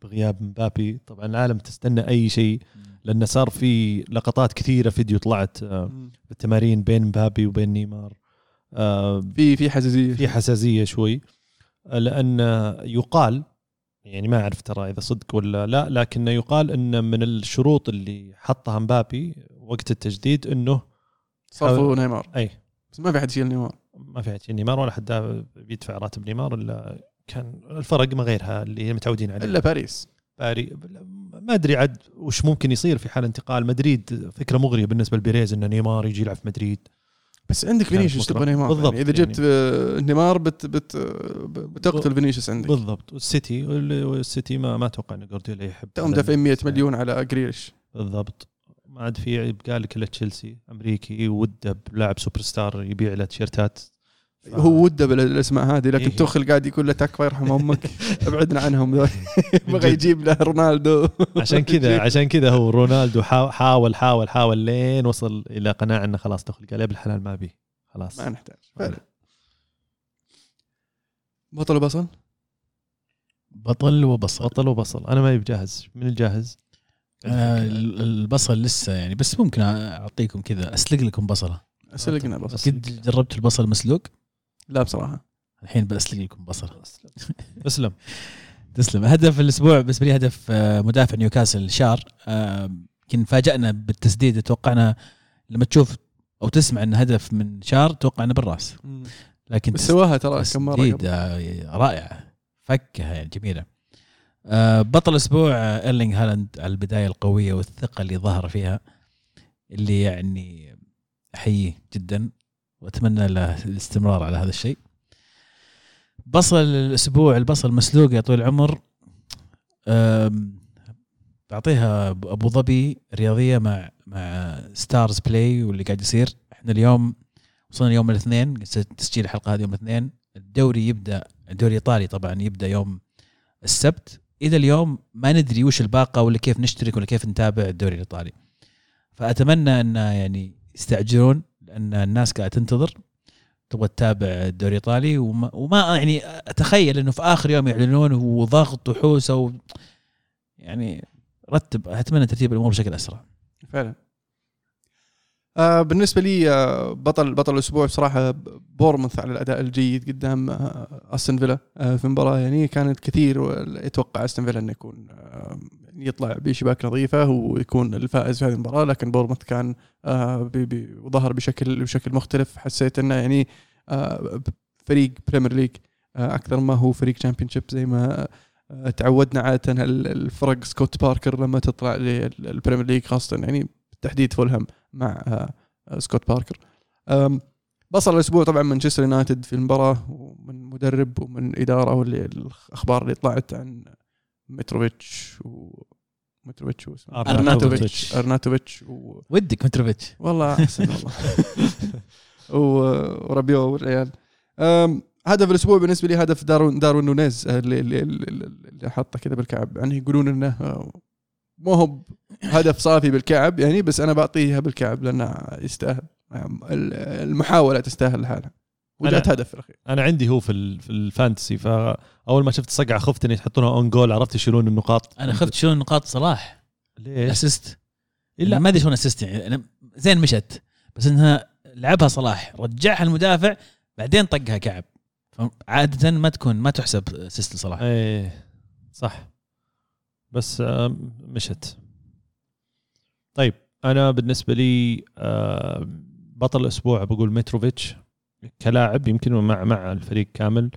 بغياب مبابي. طبعا العالم تستنى أي شيء لأنه صار في لقطات كثيرة فيديو طلعت آه، بالتمارين بين مبابي وبين نيمار. آه، في في حساسية. في حساسية شوي. آه، لأن يقال يعني ما أعرف ترى إذا صدق ولا لا لكن يقال إن من الشروط اللي حطها مبابي وقت التجديد إنه صرفوا نيمار. أي. بس ما في حد يشيل نيمار. ما في عاد نيمار ولا حد بيدفع راتب نيمار إلا كان الفرق ما غيرها اللي متعودين عليه. إلا باريس. باري ما أدري عاد وش ممكن يصير في حال انتقال. مدريد فكرة مغرية بالنسبة لبيريز ان نيمار يجي يلعب في مدريد. بس عندك فينيسيوس. تبغى نيمار بالضبط، يعني اذا يعني. جبت آه، نيمار بت بت بتقتل فينيسيوس عندك بالضبط والسيتي والسيتي ما ما أتوقع إن جوارديولا يحب توم هذا دافعين 100 ال style. مليون على جريليش بالضبط ما عاد في يبقى لك إلا تشيلسي أمريكي وده بلاعب super star يبيع له تيشيرتات هو وده بالأسماء هذه لكن إيه. توخل قاعد يقول له تكفى يرحم [LAUGHS] أمك. أبعدنا عنهم. ذول [LAUGHS] بغى. يجيب له رونالدو. عشان كذا [LAUGHS] عشان كذا هو رونالدو حا- حاول حاول حاول لين وصل إلى قناعة إنه خلاص دخل قال يا بالحلال ما أبي. خلاص. ما نحتاج. فعلا. بطل وبصل؟ بطل وبصل. بطل وبصل. أنا ما بجاهز من الجاهز؟ آه ال- البصل لسه يعني بس ممكن أعطيكم كذا أسلق لكم بصلة. سلقنا بصل. قد جربت البصل مسلوق؟ لا بصراحة. الحين بسلق لكم بصله اسلم [LAUGHS] تسلم. هدف الأسبوع بالنسبة لي هدف آه، مدافع نيوكاسل شار. يمكن فاجأنا بالتسديد. توقعنا لما تشوف أو تسمع إن هدف من شار توقع انه بالرأس. لكن بس سواها ترى كم مرة. آه، رائعه فكها يعني جميلة. آه، بطل الأسبوع ايرلينج هالاند على البداية القوية والثقة اللي ظهر فيها اللي يعني أحييه جدا. وأتمنى له الاستمرار على هذا الشيء. بصل الأسبوع البصل مسلوق يا طويل العمر. بعطيها أبو ظبي رياضية مع مع ستارز بلاي واللي قاعد يصير. إحنا اليوم وصلنا يوم الاثنين تسجيل الحلقة هذه يوم الاثنين. الدوري يبدأ الدوري الإيطالي طبعا يبدأ يوم السبت. إلى اليوم ما ندري وش الباقة ولا كيف نشترك ولا كيف نتابع الدوري الإيطالي. فأتمنى أن يعني يستعجلون لأن الناس قاعدة تنتظر تبغى تتابع الدوري الإيطالي وما, وما يعني أتخيل إنه في آخر يوم يعلنون وضغط وحوسة و يعني رتب أتمنى ترتيب الأمور بشكل أسرع. فعلا. آه بالنسبة لي آه بطل بطل الأسبوع بصراحة بورموث على الأداء الجيد قدام آه أستون فيلا في مباراة يعني كانت كثير يتوقع أستون فيلا إنه يكون آه يطلع بشباك نظيفة ويكون الفائز في هذه المباراة لكن بورنموث كان وظهر بشكل بشكل مختلف. حسيت إنه يعني فريق Premier League أكثر ما هو فريق Championship زي ما تعودنا عادة. ال- الفرق سكوت باركر لما تطلع لل Premier League خاصة يعني بالتحديد فولهام مع آه، آه، سكوت باركر. بصل الأسبوع طبعا مانشستر يونايتد في المباراة ومن مدرب ومن إدارة واللي الأخبار اللي طلعت عن متروفيتش و متروفيتش. أرناتوفيتش. أرناتوفيتش. و... ودك متروفيتش. والله أحسن والله. [LAUGHS] و- ورابيو والعيال. هدف الأسبوع بالنسبة لي هدف داروين داروين نونيز اللي اللي, اللي, اللي حطه كذا بالكعب. يعني يقولون إنه آه، مو هو هدف صافي بالكعب يعني بس أنا بعطيها بالكعب لأنه يستاهل. يعني ال- المحاولة تستاهل لحالها. وجات هدف في الأخير. أنا عندي هو في ال- في ال fantasy. فاول ما شفت الصقعه خفت ان يحطونها own goal عرفت يشيلون النقاط. أنا خفت شلون نقاط صلاح. ليش؟ assist لا. لا ما أدري شلون assist يعني. أنا زين مشت. بس إنها لعبها صلاح. رجعها المدافع بعدين طقها كعب. عاده ما تكون ما تحسب assist لصلاح. إيه صح. بس آم، مشت. طيب أنا بالنسبة لي آه، بطل الأسبوع بقول متروفيتش كلاعب يمكن مع مع الفريق كامل.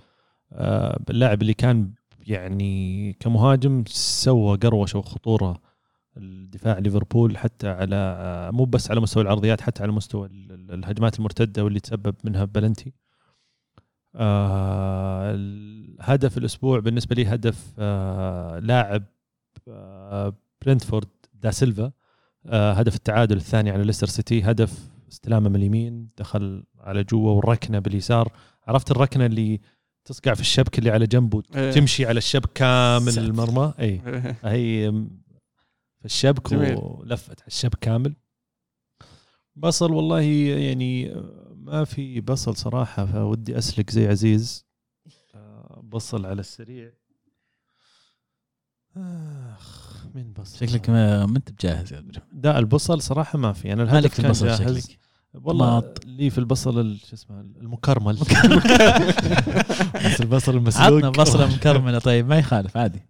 آه، اللاعب اللي كان يعني كمهاجم سوى قروشه وخطورة الدفاع ليفربول حتى على آه، مو بس على مستوى العرضيات حتى على مستوى ال- ال- الهجمات المرتدة واللي تسبب منها بلنتي. آه الهدف الأسبوع بالنسبة لي هدف آه لاعب آه برنتفورد دا سيلفا آه هدف التعادل الثاني على ليستر سيتي هدف استلامه من اليمين دخل على جوا والركنه باليسار. عرفت الركنة اللي تصقع في الشبك اللي على جنبه إيه. تمشي على الشبك كامل ساتر. المرمى؟ اي هي في الشبك جميل. ولفت على الشبك كامل. بصل والله يعني ما في بصل صراحة فودي أسلك زي عزيز. آه، بصل على السريع. آخ مين بصل. شكلك ما ما أنت بجاهز يا إبراهيم لا البصل صراحة ما في. أنا مالك الهدف في كان البصل جاهز. شكلك؟ والله طماط. لي في البصل ال- شو اسمه المكرمل. [LAUGHS] بس البصل المسلوق. عطنا بصلة مكرملة. طيب ما يخالف عادي.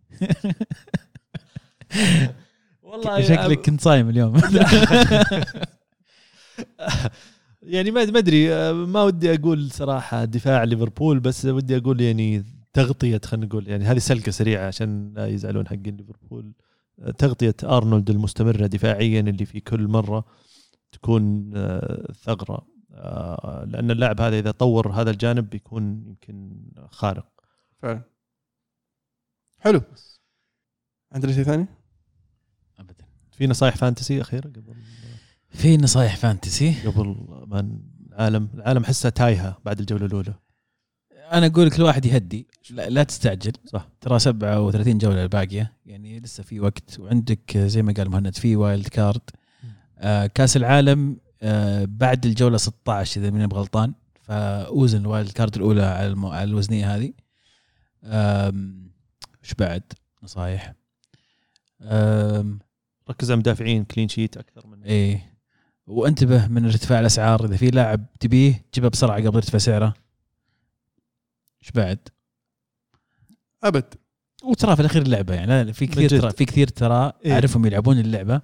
والله شكلك كنت صايم اليوم. [LAUGHS] يعني ما ما أدري آه، ما ودي أقول صراحة دفاع ليفربول بس ودي أقول يعني تغطية خلينا نقول يعني هذه سلقه سريعة عشان لا يزعلون حقين ليفربول. تغطية أرنولد المستمرة دفاعيا اللي في كل مرة تكون آه، ثغرة. آه، لأن اللاعب هذا إذا طور هذا الجانب بيكون يمكن خارق. فعلا. حلو. عندنا شيء ثاني؟ ابدا. في نصائح fantasy أخيرة قبل؟ في نصايح fantasy. قبل ما العالم العالم حسها تايهة بعد الجولة الأولى. أنا أقول كل واحد يهدي. لا, لا تستعجل. صح. ترى 37 جولة الباقية. يعني لسه في وقت. وعندك زي ما قال مهند في wild card آه كأس العالم آه بعد الجولة 16 إذا ماني بغلطان. فأوزن ال wild card الأولى على, المو... على الوزنية هذه. وش بعد؟ نصايح. ركز على مدافعين clean sheet أكثر من إيه. وانتبه من ارتفاع الأسعار. إذا في لاعب تبيه جيبه بسرعة قبل يرتفع سعره. إيش بعد؟ أبد وترى في الأخير اللعبة يعني في كثير. ترى في كثير ترى إيه. أعرفهم يلعبون اللعبة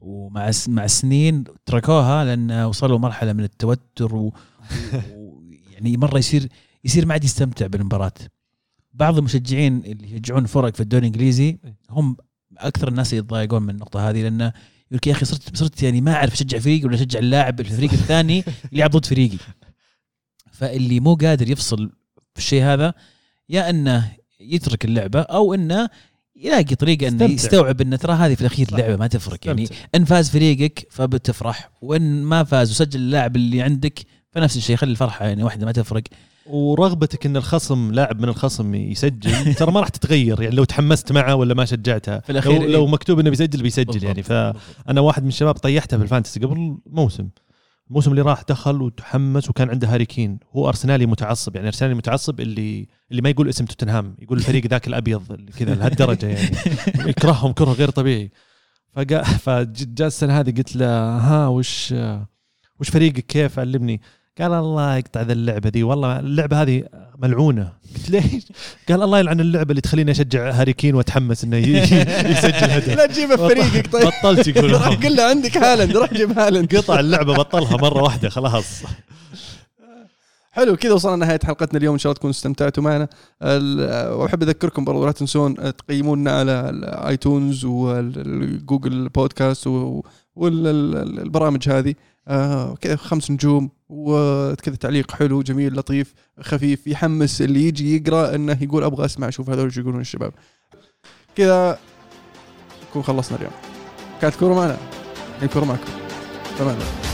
ومع مع السنين تركوها لأن وصلوا مرحلة من التوتر [LAUGHS] و... يعني مرة يصير يصير ما عاد يستمتع بالمباراة بعض المشجعين اللي يشجعون فرق في الدوري الإنجليزي هم أكثر الناس يتضايقون من النقطة هذه لأن يقول لك يا أخي صرت صرت يعني ما أعرف أشجع فريق ولا أشجع اللاعب الفريق الثاني اللي [LAUGHS] يلعب ضد فريقي فاللي مو قادر يفصل في الشيء هذا يا أنه يترك اللعبة أو إنه يلاقي طريقة إنه. يستوعب ان ترى هذه في الأخير صح. لعبة ما تفرق يعني استمتع. إن فاز فريقك فبتفرح وإن ما فاز وسجل اللاعب اللي عندك فنفس الشيء خلي الفرحة يعني واحدة ما تفرق ورغبتك إن الخصم لاعب من الخصم يسجل ترى ما راح تتغير يعني لو تحمست معه ولا ما شجعته في الأخير لو, إيه. لو مكتوب إنه بيسجل بيسجل بالضبط. يعني فانا واحد من الشباب طيحته في ال fantasy قبل موسم الموسم اللي راح دخل وتحمس وكان عنده هاري كين. هو أرسنالي متعصب يعني أرسنالي متعصب اللي اللي ما يقول اسم توتنهام يقول الفريق ذاك الأبيض كذا لهالدرجة يعني. [LAUGHS] يكرههم كره غير طبيعي. فجاء فجاء السنة هذه قلت له ها وش وش فريقك؟ كيف علمني؟ قال الله يقطع ذا اللعبة دي والله اللعبة هذه ملعونة. قلت ليش؟ قال الله يلعن اللعبة اللي تخليني أشجع هاري كين وأتحمس إنه [LAUGHS] يسجل هدف. لا تجيبه في فريقك طيب بطلت يقول [LAUGHS] روح قل له عندك هالاند روح جيب هالاند. قطع اللعبة بطلها مرة واحدة خلاص. حلو كذا وصلنا نهايه حلقتنا اليوم. إن شاء الله تكونوا استمتعتوا معنا. وأحب أذكركم برضو لا تنسون تقيمونا على ال iTunes وال Google Podcast والبرامج هذه. آه، كذا خمس نجوم. وكذا تعليق حلو جميل لطيف خفيف يحمس اللي يجي يقرأ إنه يقول أبغى أسمع أشوف هذول إيش يقولون الشباب. كذا نكون خلصنا اليوم. كانت كورة معنا. الحين كوره معكم. تمام.